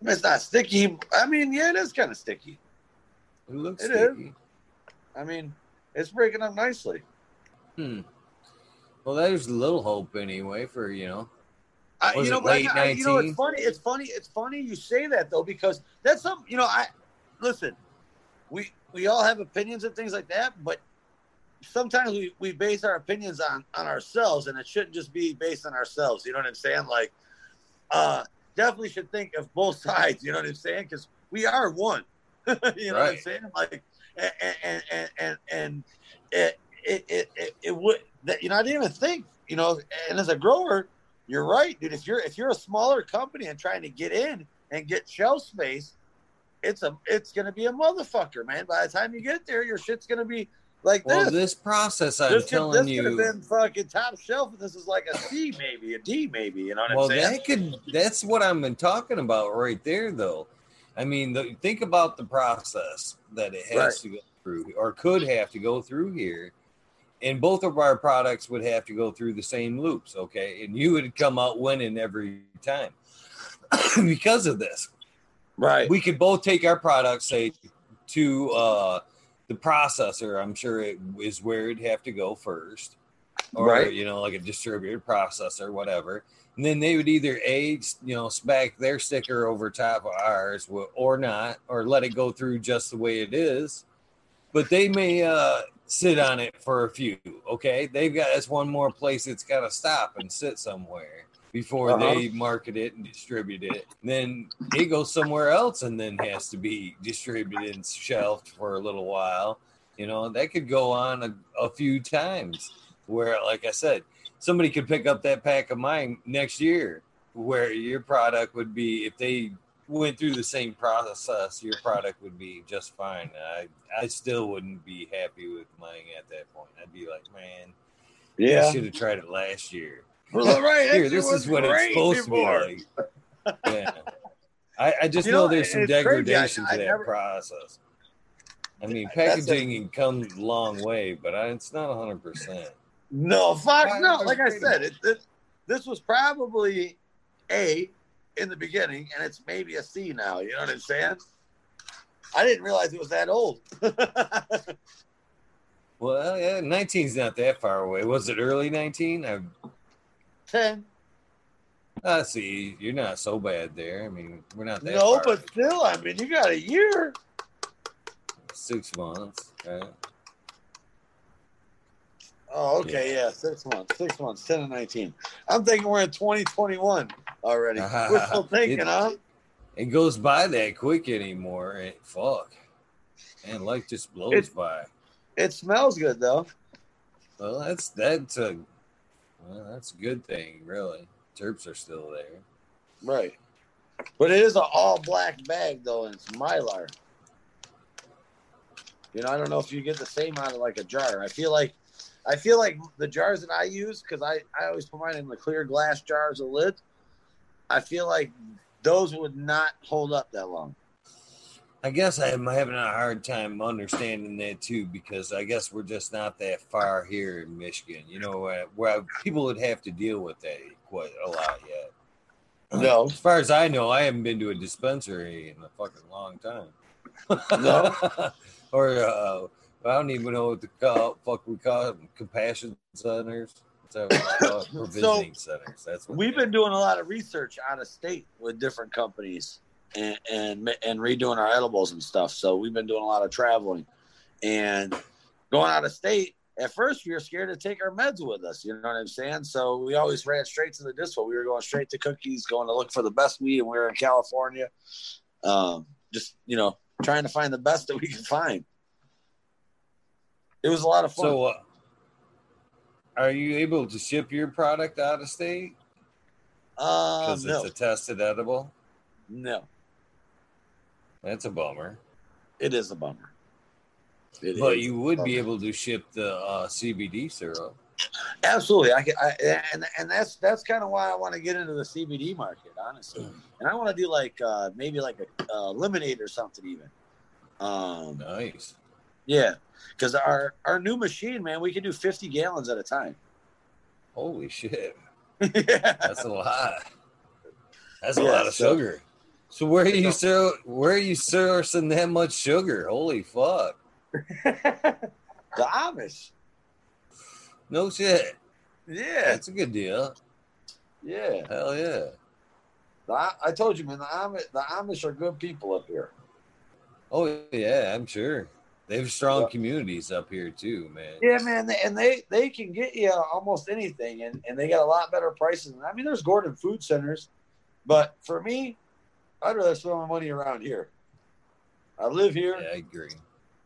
I mean, it's not sticky. I mean, yeah, it is kind of sticky. It looks it sticky. Is. I mean, it's breaking up nicely. Hmm. Well, there's a little hope anyway for you know. I, you know, late I, I, you know, it's funny. It's funny. It's funny you say that though because that's some. You know, I listen we we all have opinions and things like that, but sometimes we, we base our opinions on on ourselves, and it shouldn't just be based on ourselves. You know what I'm saying? Like, uh, definitely should think of both sides. You know what I'm saying? Because we are one. you know what I'm saying? Like, and and and and, it, it, it, it would that you know I didn't even think you know. And as a grower, you're right, dude. If you're if you're a smaller company and trying to get in and get shelf space, it's a it's gonna be a motherfucker, man. By the time you get there, your shit's gonna be like Well, this. this process, I'm this could, telling this could have you. been fucking top shelf. This is like a C, maybe a D, maybe. You know what Well, I'm saying? that could. That's what I'm been talking about right there, though. I mean, the, think about the process that it has Right. to go through, or could have to go through here, and both of our products would have to go through the same loops. Okay, and you would come out winning every time because of this. Right. we could both take our product, say, to uh, the processor. I'm sure it is where it'd have to go first, or Right. you know, like a distributed processor, whatever. And then they would either a you know spec their sticker over top of ours, or not, or let it go through just the way it is. But they may uh, sit on it for a few. Okay, they've got that's one more place it's got to stop and sit somewhere before Uh-huh. they market it and distribute it. Then it goes somewhere else and then has to be distributed and shelved for a little while. You know, that could go on a, a few times where, like I said, somebody could pick up that pack of mine next year where your product would be, if they went through the same process, your product would be just fine. I, I still wouldn't be happy with mine at that point. I'd be like, man, yeah, I should have tried it last year. Well, right. Here, this is what it's supposed before. to be like. Yeah. I, I just You know, know, there's some it's crazy. I- degradation I to that never- process. I mean, packaging can come a long way, but I, it's not 100%. No, fuck no. Like I said, it, it, this was probably A in the beginning, and it's maybe a C now. You know what I'm saying? I didn't realize it was that old. Well, yeah, 19's not that far away. Was it early 19? I, Ten. I see. You're not so bad there. I mean, we're not that No, far. but still, I mean, you got a year. Six months. Right? Oh, okay, yeah, six months, six months, ten and nineteen. I'm thinking we're in 2021 already. We're still thinking, It- huh? It goes by that quick anymore. It, fuck. And life just blows It- by. It smells good though. Well, that's that's a well, that's a good thing, really. Terps are still there. Right. But it is an all black bag though, and it's mylar. You know, I don't know if you get the same out of like a jar. I feel like I feel like the jars that I use, because I, I always put mine in the clear glass jars with lid. I feel like those would not hold up that long. I guess I'm having a hard time understanding that too, because I guess we're just not that far here in Michigan. You know, uh, where people would have to deal with that quite a lot yet. No. As far as I know, I haven't been to a dispensary in a fucking long time. No? or uh, I don't even know what the call. Fuck, we call them compassion centers. That's what we call it, provisioning centers. That's what We've been doing a lot of research out of state with different companies and, and and redoing our edibles and stuff. So we've been doing a lot of traveling and going out of state. At first, we were scared to take our meds with us. You know what I'm saying? So we always ran straight to the dispo. We were going straight to cookies, going to look for the best weed, and we were in California. Um, just you know, trying to find the best that we could find. It was a lot of fun. So, uh, are you able to ship your product out of state um, because no, it's a tested edible? no, That's a bummer. it is a bummer. It But you would bummer. be able to ship the uh, CBD syrup. Absolutely, I, can, I and and that's that's kind of why I want to get into the CBD market, honestly. And I want to do like uh, maybe like a uh, lemonade or something even. Um, Nice. yeah, because our our new machine, man, we can do fifty gallons at a time. Holy shit. yeah, That's a lot. That's a Yeah, lot of so- sugar. So where are you so where are you sourcing that much sugar? Holy fuck. the Amish. No shit. Yeah, That's a good deal. yeah. Hell yeah. The, I told you, man. The Amish, the Amish are good people up here. Oh yeah, I'm sure. They have strong Yeah. communities up here too, man. Yeah, man, they, and they they can get you almost anything, and, and they got a lot better prices. I mean, there's Gordon Food Centers, but for me, I'd rather spend my money around here. I live here. Yeah, I agree.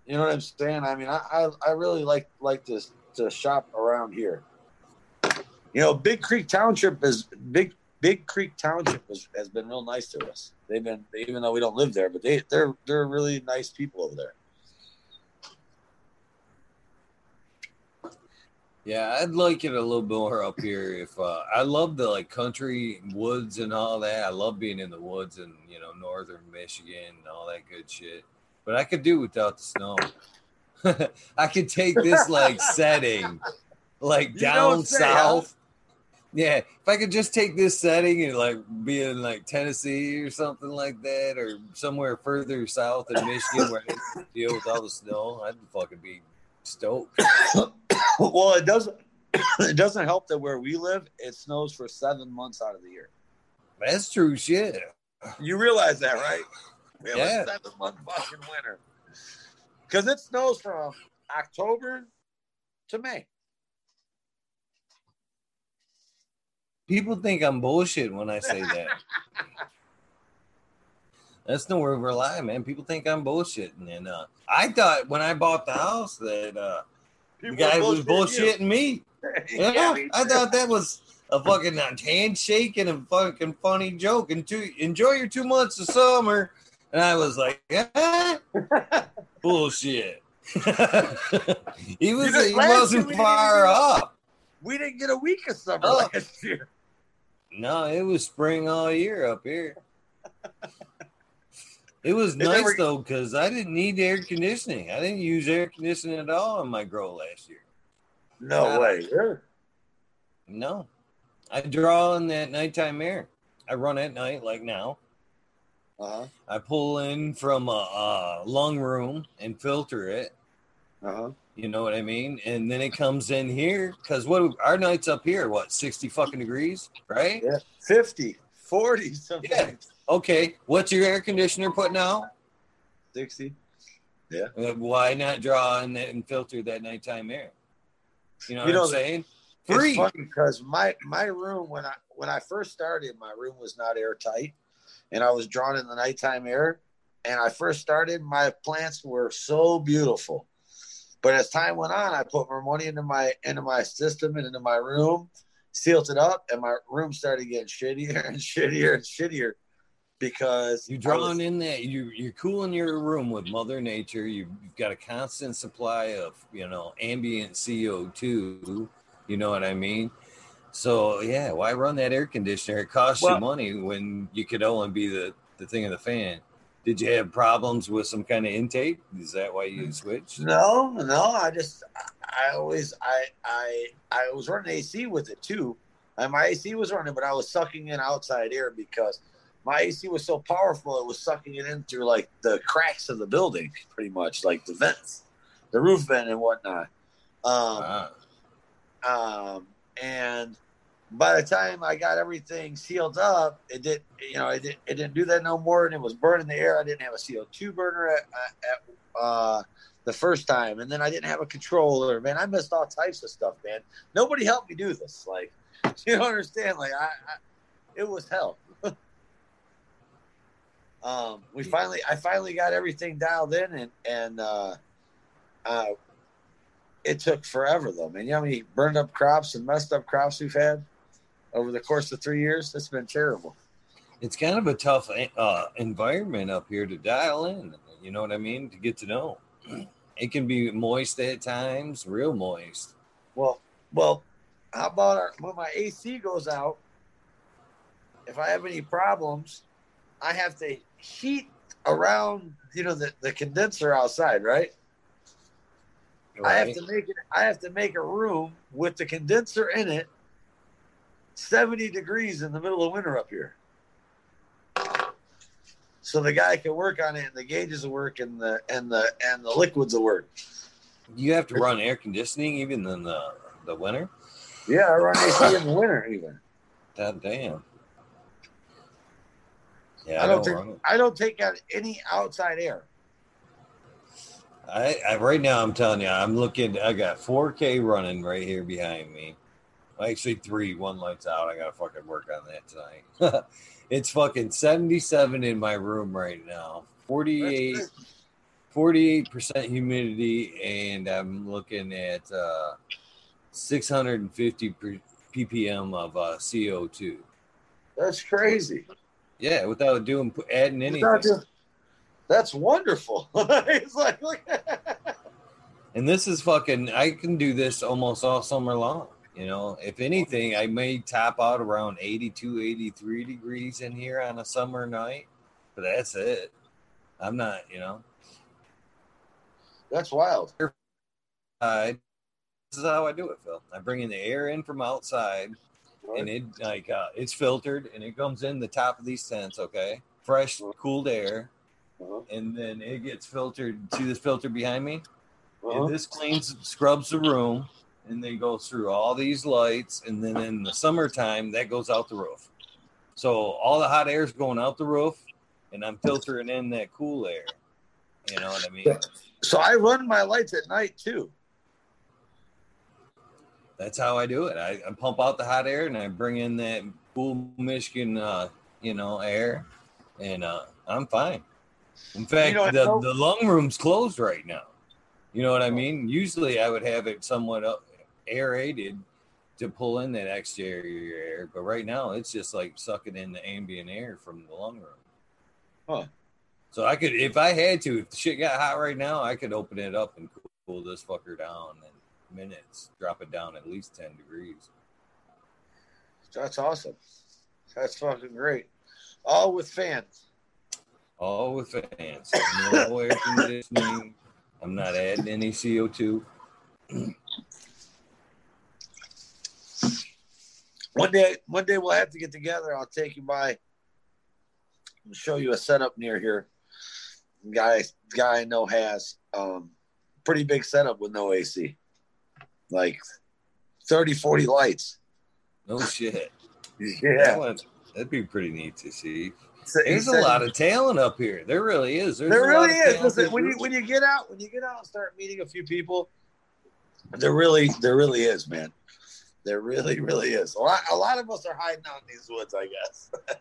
You know what I'm saying? I mean, I, I, I really like like to to shop around here. You know, Big Creek Township is big. Big Creek Township has, has been real nice to us. They've been, even though we don't live there, but they they're they're really nice people over there. Yeah, I'd like it a little bit more up here. If uh, I love the like country woods and all that, I love being in the woods and you know northern Michigan and all that good shit. But I could do without the snow. I could take this like setting, like down south. Yeah, if I could just take this setting and like be in like Tennessee or something like that, or somewhere further south in Michigan where I deal with all the snow, I'd fucking be stoked. well, it doesn't it doesn't help that where we live, it snows for seven months out of the year. That's true shit. You realize that, right? We have Yeah. a seven month fucking winter because it snows from October to May. People think I'm bullshit when I say that. That's no word a lie, man. People think I'm bullshitting. And uh, I thought when I bought the house that uh, the guy was bullshitting me. Yeah, me I thought that was a fucking uh, handshake and a fucking funny joke. And to enjoy your two months of summer. And I was like, eh, bullshit. he was he wasn't far off. we didn't get a week of summer Oh. last year. No, it was spring all year up here. It was nice though because I didn't need air conditioning. I didn't use air conditioning at all in my grow last year. No Uh, way. Really? No, I draw in that nighttime air. I run at night like now. Uh I pull in from a, a lung room and filter it. Uh huh. You know what I mean? And then it comes in here because what our nights up here, what sixty fucking degrees, right? Yeah. 50, 40 sometimes. Yeah. Okay, what's your air conditioner putting out? 60. Uh, Why not draw in that and filter that nighttime air? You know You what know, I'm saying? Free. because my my room when I when I first started, my room was not airtight, and I was drawn in the nighttime air. And I first started, my plants were so beautiful, but as time went on, I put more money into my into my system and into my room, sealed it up, and my room started getting shittier and shittier and shittier because you're drawing was- in that you you're cooling your room with Mother Nature. You've you've got a constant supply of you know ambient CO two. You know what I mean? So yeah, why run that air conditioner? It costs Well- you money when you could only be the the thing of the fan. Did you have problems with some kind of intake? Is that why you switched? No, no. I just I always I I I was running AC with it too. And my AC was running, but I was sucking in outside air because my AC was so powerful it was sucking it in through like the cracks of the building, pretty much, like the vents, the roof vent and whatnot. Um, Ah, um, and by the time I got everything sealed up, it did, you know, it, did, it didn't do that no more, and it was burning the air. I didn't have a CO2 burner at, at uh, the first time, and then I didn't have a controller. Man, I missed all types of stuff, man. Nobody helped me do this. Like, you don't understand? Like, I, I it was hell. Um, we finally, I finally got everything dialed in, and and uh, uh, it took forever though, man. You know how many burned up crops and messed up crops we've had over the course of three years? It's been terrible. it's kind of a tough uh, environment up here to dial in. You know what I mean? To get to know. It can be moist at times, real moist. Well, well, how about our, when my AC goes out? If I have any problems, I have to heat around, you know, the, the condenser outside, right? I have to make it. I have to make a room with the condenser in it, seventy degrees in the middle of winter up here. So the guy can work on it, and the gauges will work, and the and the and the liquids will work. You have to run air conditioning even in the the winter. Yeah, I run AC in the winter even. God damn. Yeah, I I don't don't think- I don't take out any outside air. I, I right now I'm telling you, I'm looking. I got 4K running right here behind me. Actually, three. One light's out. I gotta fucking work on that tonight. it's fucking 77 in my room right now. 48 48% humidity and i'm looking at uh 650 ppm of uh, CO2. That's crazy. Yeah, without doing adding anything. just- that's wonderful. it's like, look, And this is fucking. I can do this almost all summer long. You know, if anything, I may top out around 82, 83 degrees in here on a summer night, but that's it. I'm not, you know, that's wild. I, this is how I do it, Phil. I bring in the air in from outside, and it like uh, it's filtered, and it comes in the top of these tents. Okay, fresh, cooled air, Uh-huh. and then it gets filtered. See this filter behind me? Uh-huh. And this cleans, scrubs the room, and then goes through all these lights. And then in the summertime, that goes out the roof. So all the hot air is going out the roof, and I'm filtering in that cool air. You know what I mean? So I run my lights at night too. That's how I do it. I, I pump out the hot air and I bring in that cool Michigan, uh, you know, air, and uh, I'm fine. In fact, the, know- the lung room's closed right now. You know what I mean? Usually I would have it somewhat up, aerated to pull in that exterior air, but right now it's just like sucking in the ambient air from the lung room. Huh. So I could, if I had to, if the shit got hot right now, I could open it up and cool this fucker down in minutes, drop it down at least 10 degrees. That's awesome. That's fucking great. All with fans. All with fans. No air conditioning. I'm not adding any CO2. One day, one day we'll have to get together. I'll take you by and show you a setup near here. Guy, guy I know has um, pretty big setup with no AC, like 30, 40 lights. No shit. That Yeah, would, that'd be pretty neat to see. So he There's a lot of talent up here. There really is. There's there really is. Listen, when you when you get out, when you get out and start meeting a few people, there really, there really is, man. There really, really is. A lot, a lot of us are hiding out in these woods, I guess,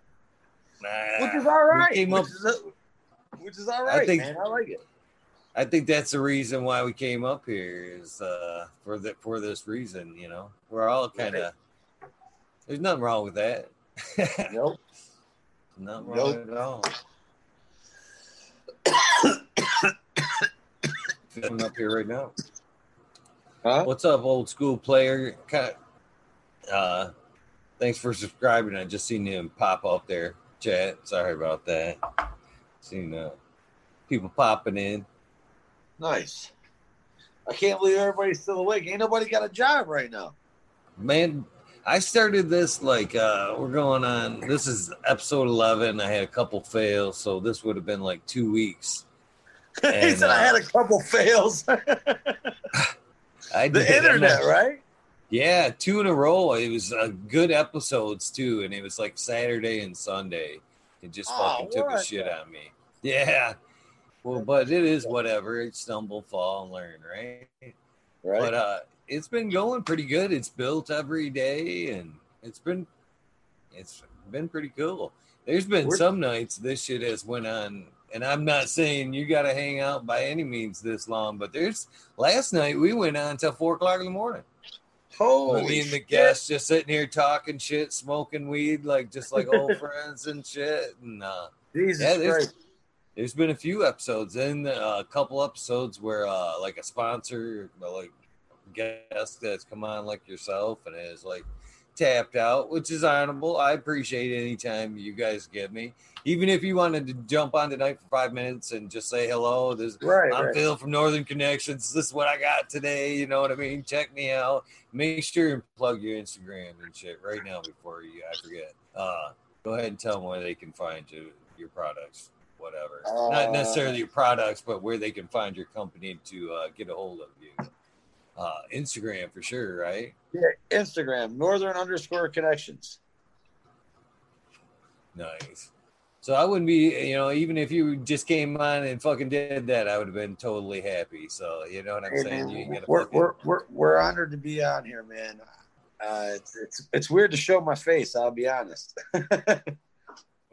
Nah, which is all right. which, up- is, which is all right, think- man. I like it. I think that's the reason why we came up here is uh, for the, for this reason. You know, we're all kind of. There's nothing wrong with that. Nope. nothing wrong Nope. at all. Feeling up here right now. Huh? What's up, old school player? Uh, thanks for subscribing. I just seen him pop up there. Chat. Sorry about that. Seen uh, people popping in. Nice. I can't believe everybody's still awake. Ain't nobody got a job right now. Man, I started this like uh we're going on. This is episode eleven. I had a couple fails, so this would have been like two weeks. he And, said I uh, had a couple fails. I did. I'm internet, not- right? Yeah, two in a row. It was uh, good episodes too, and it was like Saturday and Sunday. It just Oh, fucking took a shit on me. Yeah. Well, but it is whatever. It's stumble, fall, and learn, right? Right. But uh, it's been going pretty good. It's built every day, and it's been it's been pretty cool. There's been We're- some nights this shit has went on, and I'm not saying you got to hang out by any means this long, but there's last night we went on till four o'clock in the morning. Holy me and the guests just sitting here talking shit, smoking weed, like just like old friends and shit. And uh, Jesus yeah, Christ. There's been a few episodes and uh, a couple episodes where uh, like a sponsor, like guest that's come on like yourself and is like tapped out, which is honorable. I appreciate any time you guys give me, even if you wanted to jump on tonight for five minutes and just say hello. This Right, I'm right. Phil from Northern Connections. This is what I got today. You know what I mean? Check me out. Make sure and plug your Instagram and shit right now before you I forget. Uh, go ahead and tell them where they can find you, your products, whatever. Not Uh, necessarily your products, but where they can find your company to uh, get a hold of you. Uh, Instagram for sure, right? Yeah, Instagram, northern underscore connections. Nice. So I wouldn't be, you know, even if you just came on and fucking did that, I would have been totally happy. So you know what I'm Hey, saying? man, we're, we're, we're, we're honored to be on here, man. Uh, it's, it's it's weird to show my face. I'll be honest.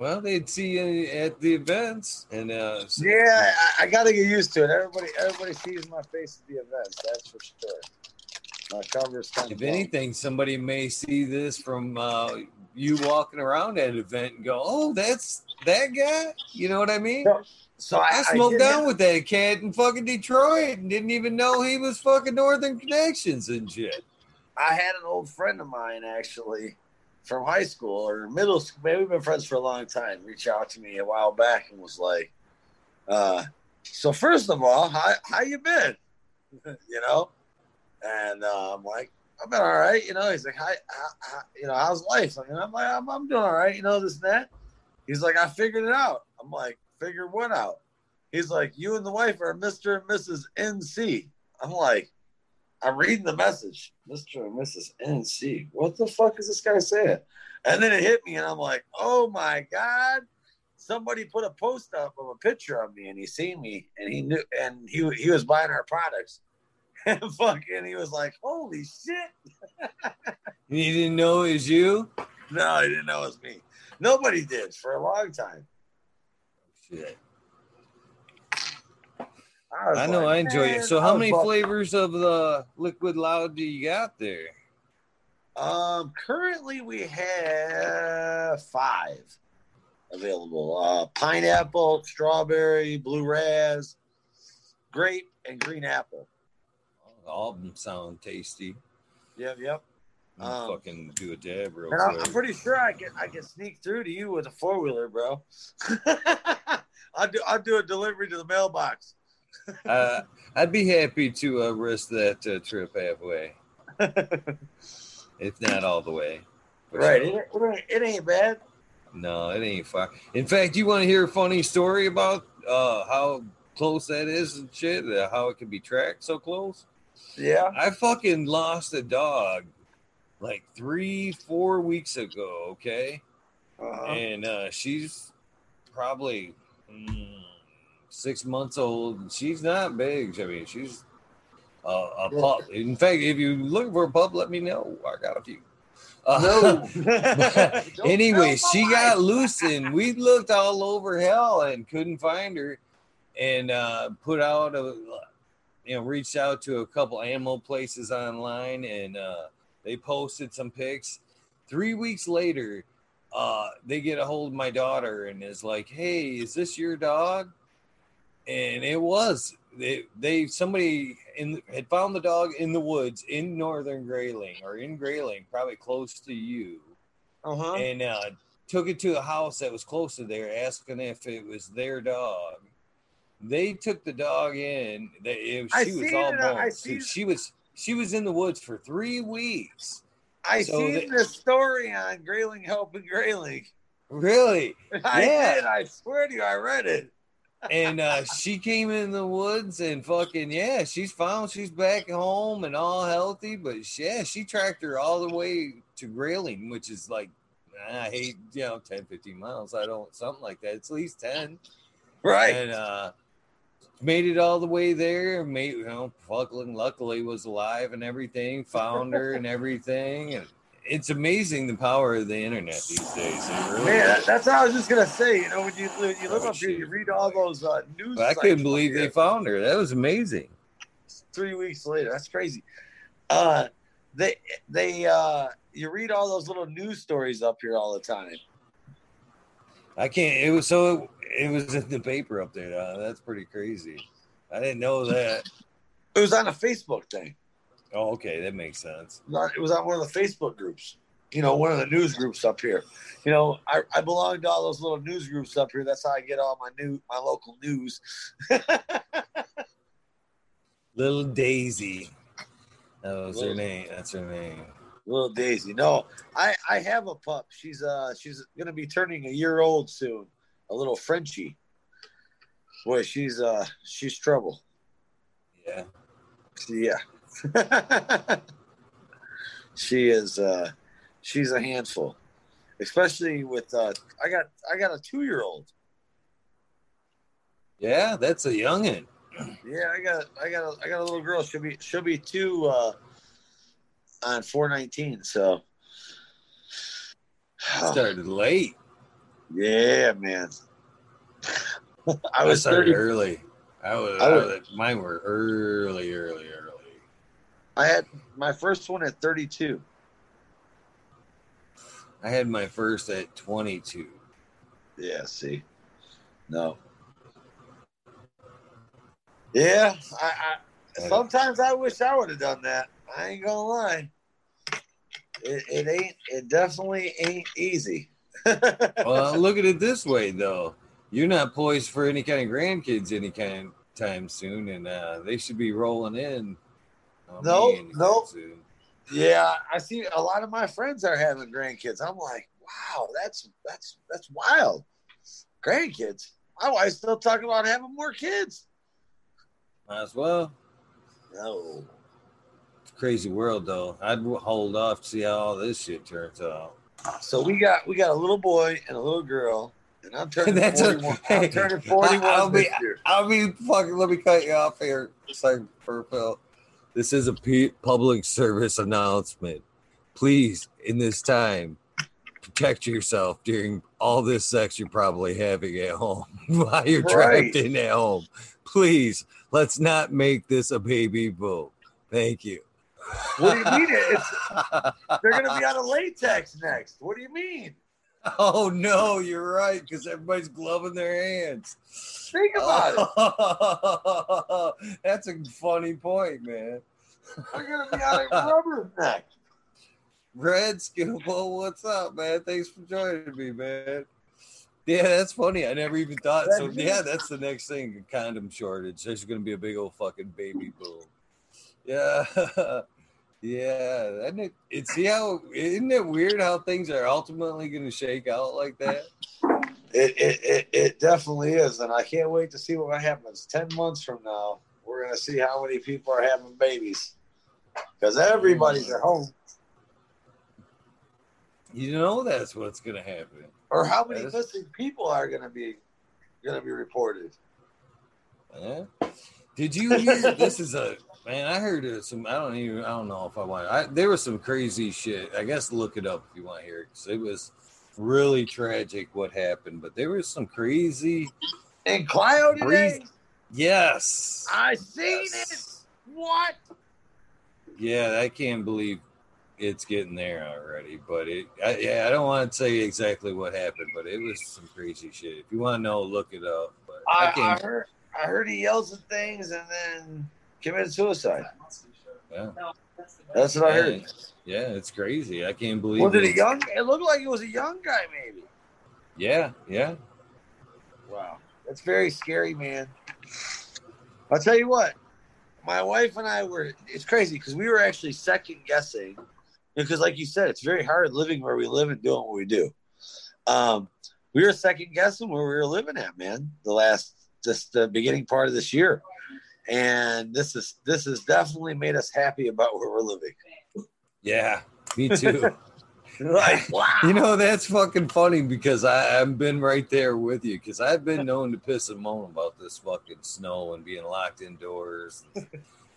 Well, they'd see you at the events, and uh, so- yeah, I, I got to get used to it. Everybody everybody sees my face at the events. That's for sure. My cover's kind If of anything, somebody may see this from uh, you walking around at an event and go, "Oh, that's that guy." You know what I mean? No, So I, I smoked did down have- with that cat in fucking Detroit and didn't even know he was fucking Northern Connections and shit. I had an old friend of mine actually from high school or middle school. Maybe we've been friends for a long time. Reach out to me a while back and was like, uh, "So first of all, how how you been? you know?" And uh, I'm like, "I've been all right." You know, he's like, "Hi, you know, how's life?" And I'm like, I'm, "I'm doing all right." You know, this and that. He's like, "I figured it out." I'm like, "Figure what out?" He's like, "You and the wife are Mr. and Mrs. NC." I'm like. I'm reading the message, Mr. and Mrs. NC. What the fuck is this guy saying? And then it hit me, and I'm like, oh my god! Somebody put a post up of a picture of me, and he seen me, and he knew, and he he was buying our products, and fucking, he was like, holy shit! he didn't know it was you? No, he didn't know it was me. Nobody did for a long time. Shit. Was I know like, I enjoy man, it. So how many flavors of the liquid loud do you got there? Um, currently we have five available: uh, pineapple, strawberry, blue raz, grape, and green apple. All of them sound tasty. Yep, yep. I'm Um, fucking do a dab real And I, I'm pretty sure I can I can sneak through to you with a four wheeler, bro. I'll do I'll do a delivery to the mailbox. uh, I'd be happy to uh, risk that uh, trip halfway, if not all the way. Right, it, it, ain't- it ain't bad. No, it ain't far. In fact, you want to hear a funny story about uh, how close that is and shit? Uh, how it can be tracked so close? Yeah. I fucking lost a dog like three, four weeks ago. Okay, Uh-huh. and uh, she's probably mm, six months old. and She's not big. I mean, she's uh, a pup. In fact, if you're looking for a pup, let me know. I got a few. Uh, No. Anyway, she got loose and we looked all over hell and couldn't find her and uh, put out a you know reached out to a couple animal places online and uh, they posted some pics three weeks later uh, they get a hold of my daughter and is like hey is this your dog and it was they, they somebody in had found the dog in the woods in northern grayling or in grayling probably close to you Uh-huh. and uh, took it to a house that was close to there, asking if it was their dog. They took the dog in. They, it, she was all it, I bones. So she was she was in the woods for three weeks. I So seen they- this story on Grayling Helping Grayling. Really, I Yeah. did. I swear to you, I read it. And uh, she came in the woods and fucking yeah, she's found. She's back home and all healthy. But yeah, she tracked her all the way to Grayling, which is like I hate you know 10, 15 miles. I don't something like that. It's at least ten. Right. and uh made it all the way there made you know fucking luckily was alive and everything found her and everything and it's amazing the power of the internet these days it really Man, is. that's what I was just gonna say. You know, when you when you live Oh, up here, you read all those uh, news. But i couldn't believe they found her that was amazing three weeks later. That's crazy. Uh, they they uh, you read all those little news stories up here all the time. i can't it was so it was in the paper up there uh, that's pretty crazy i didn't know that It was on a Facebook thing. Oh okay that makes sense It was on- It was on one of the Facebook groups. You know, one of the news groups up here. You know, I, I belong to all those little news groups up here. That's how I get all my new my local news. little daisy that was her name that's her name Little Daisy. No, I I have a pup. She's uh she's gonna be turning a year old soon. A little Frenchie. Boy, she's uh she's trouble. yeah Yeah. she is uh she's a handful. Especially with uh I got I got a two year old. yeah that's a youngin Yeah, I got I got a I got a little girl. She'll be she'll be two uh on four nineteen, so started late yeah, man. I I was started thirty early. I was, I was- mine were early, early, early. I had my first one at 32. I had my first at 22. Yeah, see. No. Yeah, I, I sometimes I wish I would have done that. I ain't gonna lie. It, it ain't it definitely ain't easy. well, look at it this way though. You're not poised for any kind of grandkids any kind of time soon, and uh, they should be rolling in. No, no. Yeah, I see a lot of my friends are having grandkids. I'm like, wow, that's that's that's wild. Grandkids. My wife's still talking about having more kids. Might as well. No. Crazy world though. I'd hold off to see how all this shit turns out. So we got we got a little boy and a little girl, and I'm turning That's 41. A, I'm turning 41 I'll be, I'll be fucking. Let me cut you off here. Sorry, Phil. This is a public service announcement. Please, in this time, protect yourself during all this sex you're probably having at home while you're right. trapped in at home. Please, let's not make this a baby boom. Thank you. What do you mean? It's, they're going to be out of latex next. What do you mean? Oh no, you're right because everybody's gloving their hands. Think about it. That's a funny point, man. They're gonna be out of rubber next. Red Skillable, what's up, man? Thanks for joining me, man. Yeah, that's funny. I never even thought. so yeah, that's the next thing. Condom shortage. There's gonna be a big old fucking baby boom. Yeah. Yeah, and it, it see how isn't it weird how things are ultimately going to shake out like that? It, it, it it definitely is, and I can't wait to see what happens ten months from now. We're going to see how many people are having babies because everybody's at home. You know that's what's going to happen, or how many that's... missing people are going to be going to be reported. Yeah. Did you hear? this is a Man, I heard some. I don't even. I don't know if I want. I, there was some crazy shit. I guess look it up if you want to hear it. Cause it was really tragic what happened. But there was some crazy. And Clio today. Crazy, yes, I seen yes. it. What? Yeah, I can't believe it's getting there already. But it. I, yeah, I don't want to say exactly what happened, but it was some crazy shit. If you want to know, look it up. But I, I, I heard. I heard he yells at things and then committed suicide. Yeah. That's what I heard. Yeah, it's crazy. I can't believe. Was it a young? It looked like it was a young guy, maybe. Yeah, yeah. Wow, that's very scary, man. I'll tell you what. My wife and I were. It's crazy because we were actually second guessing, because, like you said, it's very hard living where we live and doing what we do. Um, we were second guessing where we were living at, man. The last, just the beginning part of this year and this is this has definitely made us happy about where we're living. Yeah, me too. like wow, you know that's fucking funny because I, I've been right there with you because I've been known to piss and moan about this fucking snow and being locked indoors.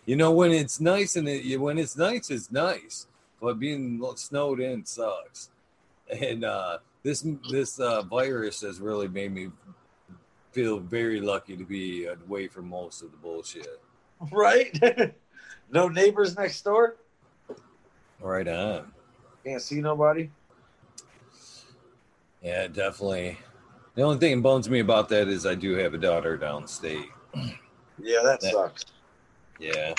you know when it's nice and it, when it's nice, it's nice, but being snowed in sucks. And uh, this this uh, virus has really made me feel very lucky to be away from most of the bullshit. Right? no neighbors next door? Right on. Can't see nobody? Yeah, definitely. The only thing that bones me about that is I do have a daughter downstate. Yeah, that, that sucks. Yeah.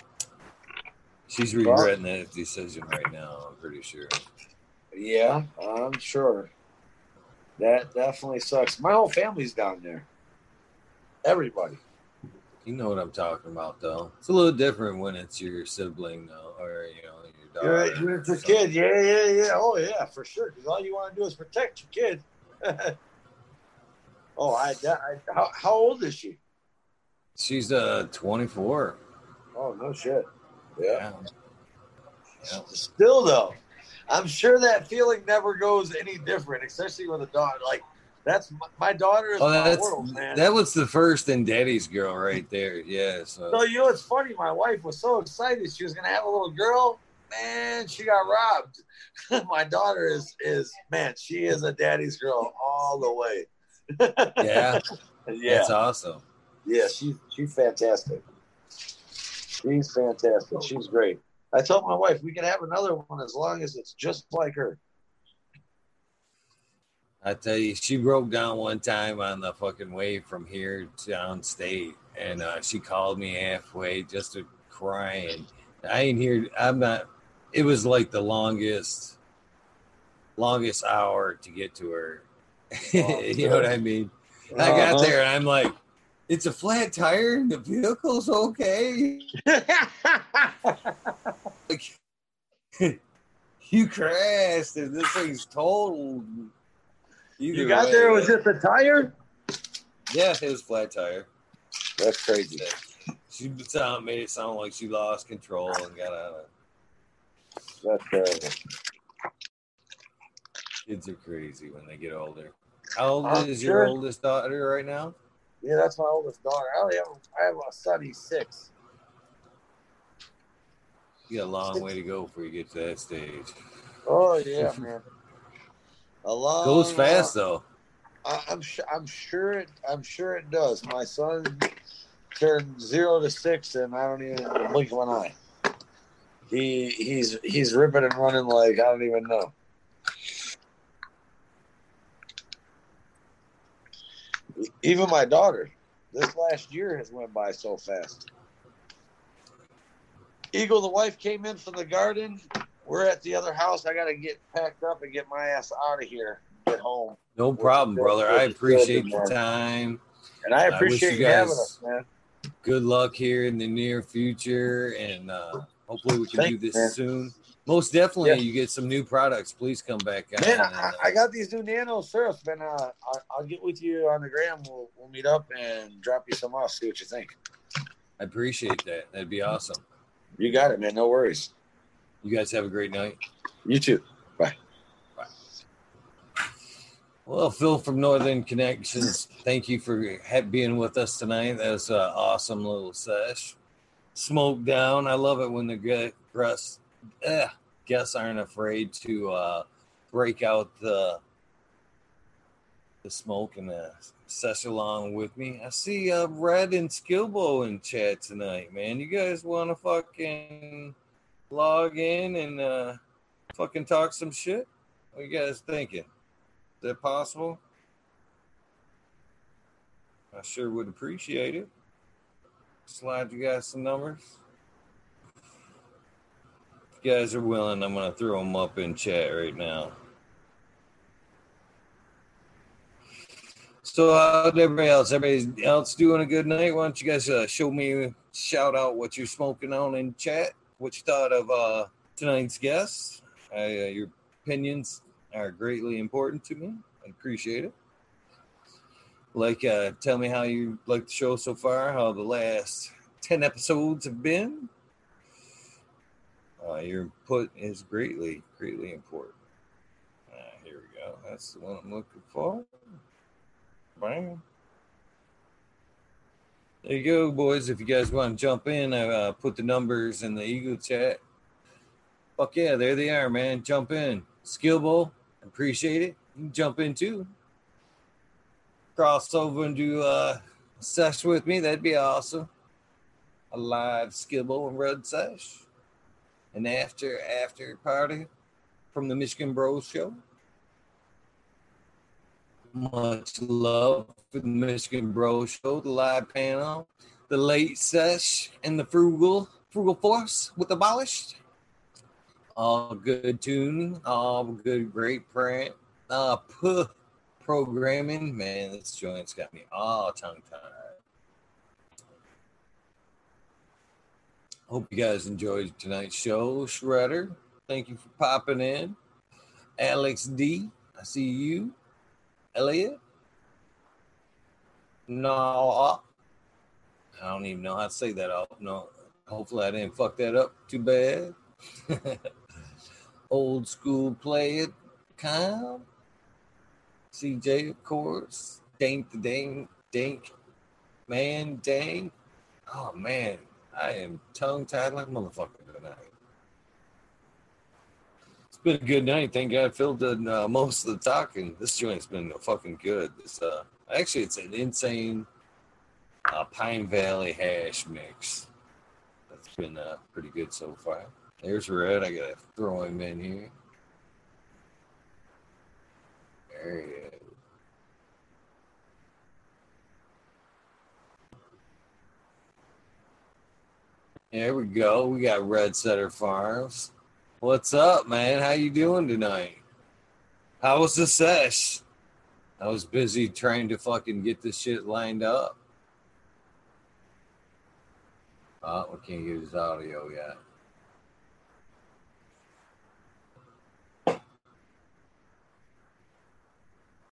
She's regretting that decision right now, I'm pretty sure. Yeah, I'm sure. That definitely sucks. My whole family's down there. Everybody. You know what I'm talking about, though. It's a little different when it's your sibling, though, or you know, your daughter. You're, it's a kid. Yeah, yeah, yeah. Oh, yeah, for sure. Because all you want to do is protect your kid. oh, I, I how, how old is she? She's uh 24. Oh no shit. Yeah. yeah. Still though, I'm sure that feeling never goes any different, especially with a daughter. Like that's my, my daughter is oh, world, man. That was the first in Daddy's Girl right there. Yeah. So. so you know it's funny. My wife was so excited she was gonna have a little girl. Man, she got robbed. my daughter is is man, she is a daddy's girl all the way. yeah. Yeah. That's awesome. Yeah, she's she's fantastic. She's fantastic. She's great. I told my wife we could have another one as long as it's just like her. I tell you, she broke down one time on the fucking way from here downstate, and uh, she called me halfway just to crying. I ain't here. I'm not. It was like the longest, longest hour to get to her. Oh, you know what I mean? I got there and I'm like, it's a flat tire and the vehicle's okay. like, you crashed and this thing's totaled. Either you got way, there. Was it the tire? Yeah, it was flat tire. That's crazy. She sound, made it sound like she lost control and got out of That's terrible. Kids are crazy when they get older. How old I'm is your oldest daughter right now? Yeah, that's my oldest daughter. I have I have a son. He's six. You got a long way to go before you get to that stage. Oh yeah, man. A long, Goes fast though. I, I'm sure. I'm sure it. I'm sure it does. My son turned zero to six, and I don't even blink of an eye. He he's he's ripping and running like I don't even know. Even my daughter, this last year has went by so fast. Eagle, the wife came in from the garden. We're at the other house. I got to get packed up and get my ass out of here. Get home. No problem, brother. I appreciate the time. And I I appreciate you you, having guys- us, man. Good luck here in the near future, and uh, hopefully we can Thank do this man. soon. Most definitely, Yeah. you get some new products. Please come back on. Man, and, I, uh, I got these new nano syrups, man. Uh, I, I'll get with you on the gram. We'll, we'll meet up and drop you some off. See what you think. I appreciate that. That'd be awesome. You got it, man. No worries. You guys have a great night. You too. Bye. Bye. Well, Phil from Northern Connections, thank you for being with us tonight. That was an awesome little sesh. Smoke down. I love it when the gu- guests, eh, guests aren't afraid to uh, break out the the smoke and uh, sesh along with me. I see uh, Red and Skilbo in chat tonight, man. You guys want to fucking log in and uh, fucking talk some shit? What you guys thinking? Is that possible? I sure would appreciate it. Slide you guys some numbers. If you guys are willing, I'm going to throw them up in chat right now. So, how'd everybody else? Everybody else doing a good night? Why don't you guys uh, show me, shout out what you're smoking on in chat? What you thought of uh, tonight's guests? Uh, your opinions are greatly important to me. I appreciate it. Like, uh, tell me how you like the show so far, how the last 10 episodes have been. Uh, your input is greatly, greatly important. Uh, here we go. That's the one I'm looking for. Bam. There you go, boys. If you guys want to jump in, I uh, put the numbers in the Eagle chat. Fuck yeah, there they are, man. Jump in. Skill Bowl, appreciate it. You can jump in too. Cross over and do uh, a sesh with me. That'd be awesome. A live Skill Bowl and Red sesh. An after after party from the Michigan Bros show. Much love for the Michigan Bro show, the live panel, the late sesh, and the frugal frugal force with abolished all good tuning, all good, great print, uh, puh, programming. Man, this joint's got me all tongue tied. Hope you guys enjoyed tonight's show. Shredder, thank you for popping in. Alex D, I see you. Elliot, no, uh, I don't even know how to say that. Oh, no, hopefully I didn't fuck that up too bad. Old school play it, Kyle. CJ, of course. Dank the Dang, Dank, man, Dang. Oh, man, I am tongue tied like motherfucker tonight. Been a good night. Thank God Phil did uh, most of the talking. This joint's been fucking good. This, uh, actually, it's an insane uh, Pine Valley hash mix. That's been uh, pretty good so far. There's Red. I gotta throw him in here. There he is. There we go. We got Red Setter Farms. What's up, man? How you doing tonight? How was the sesh? I was busy trying to fucking get this shit lined up. Oh, we can't get his audio yet.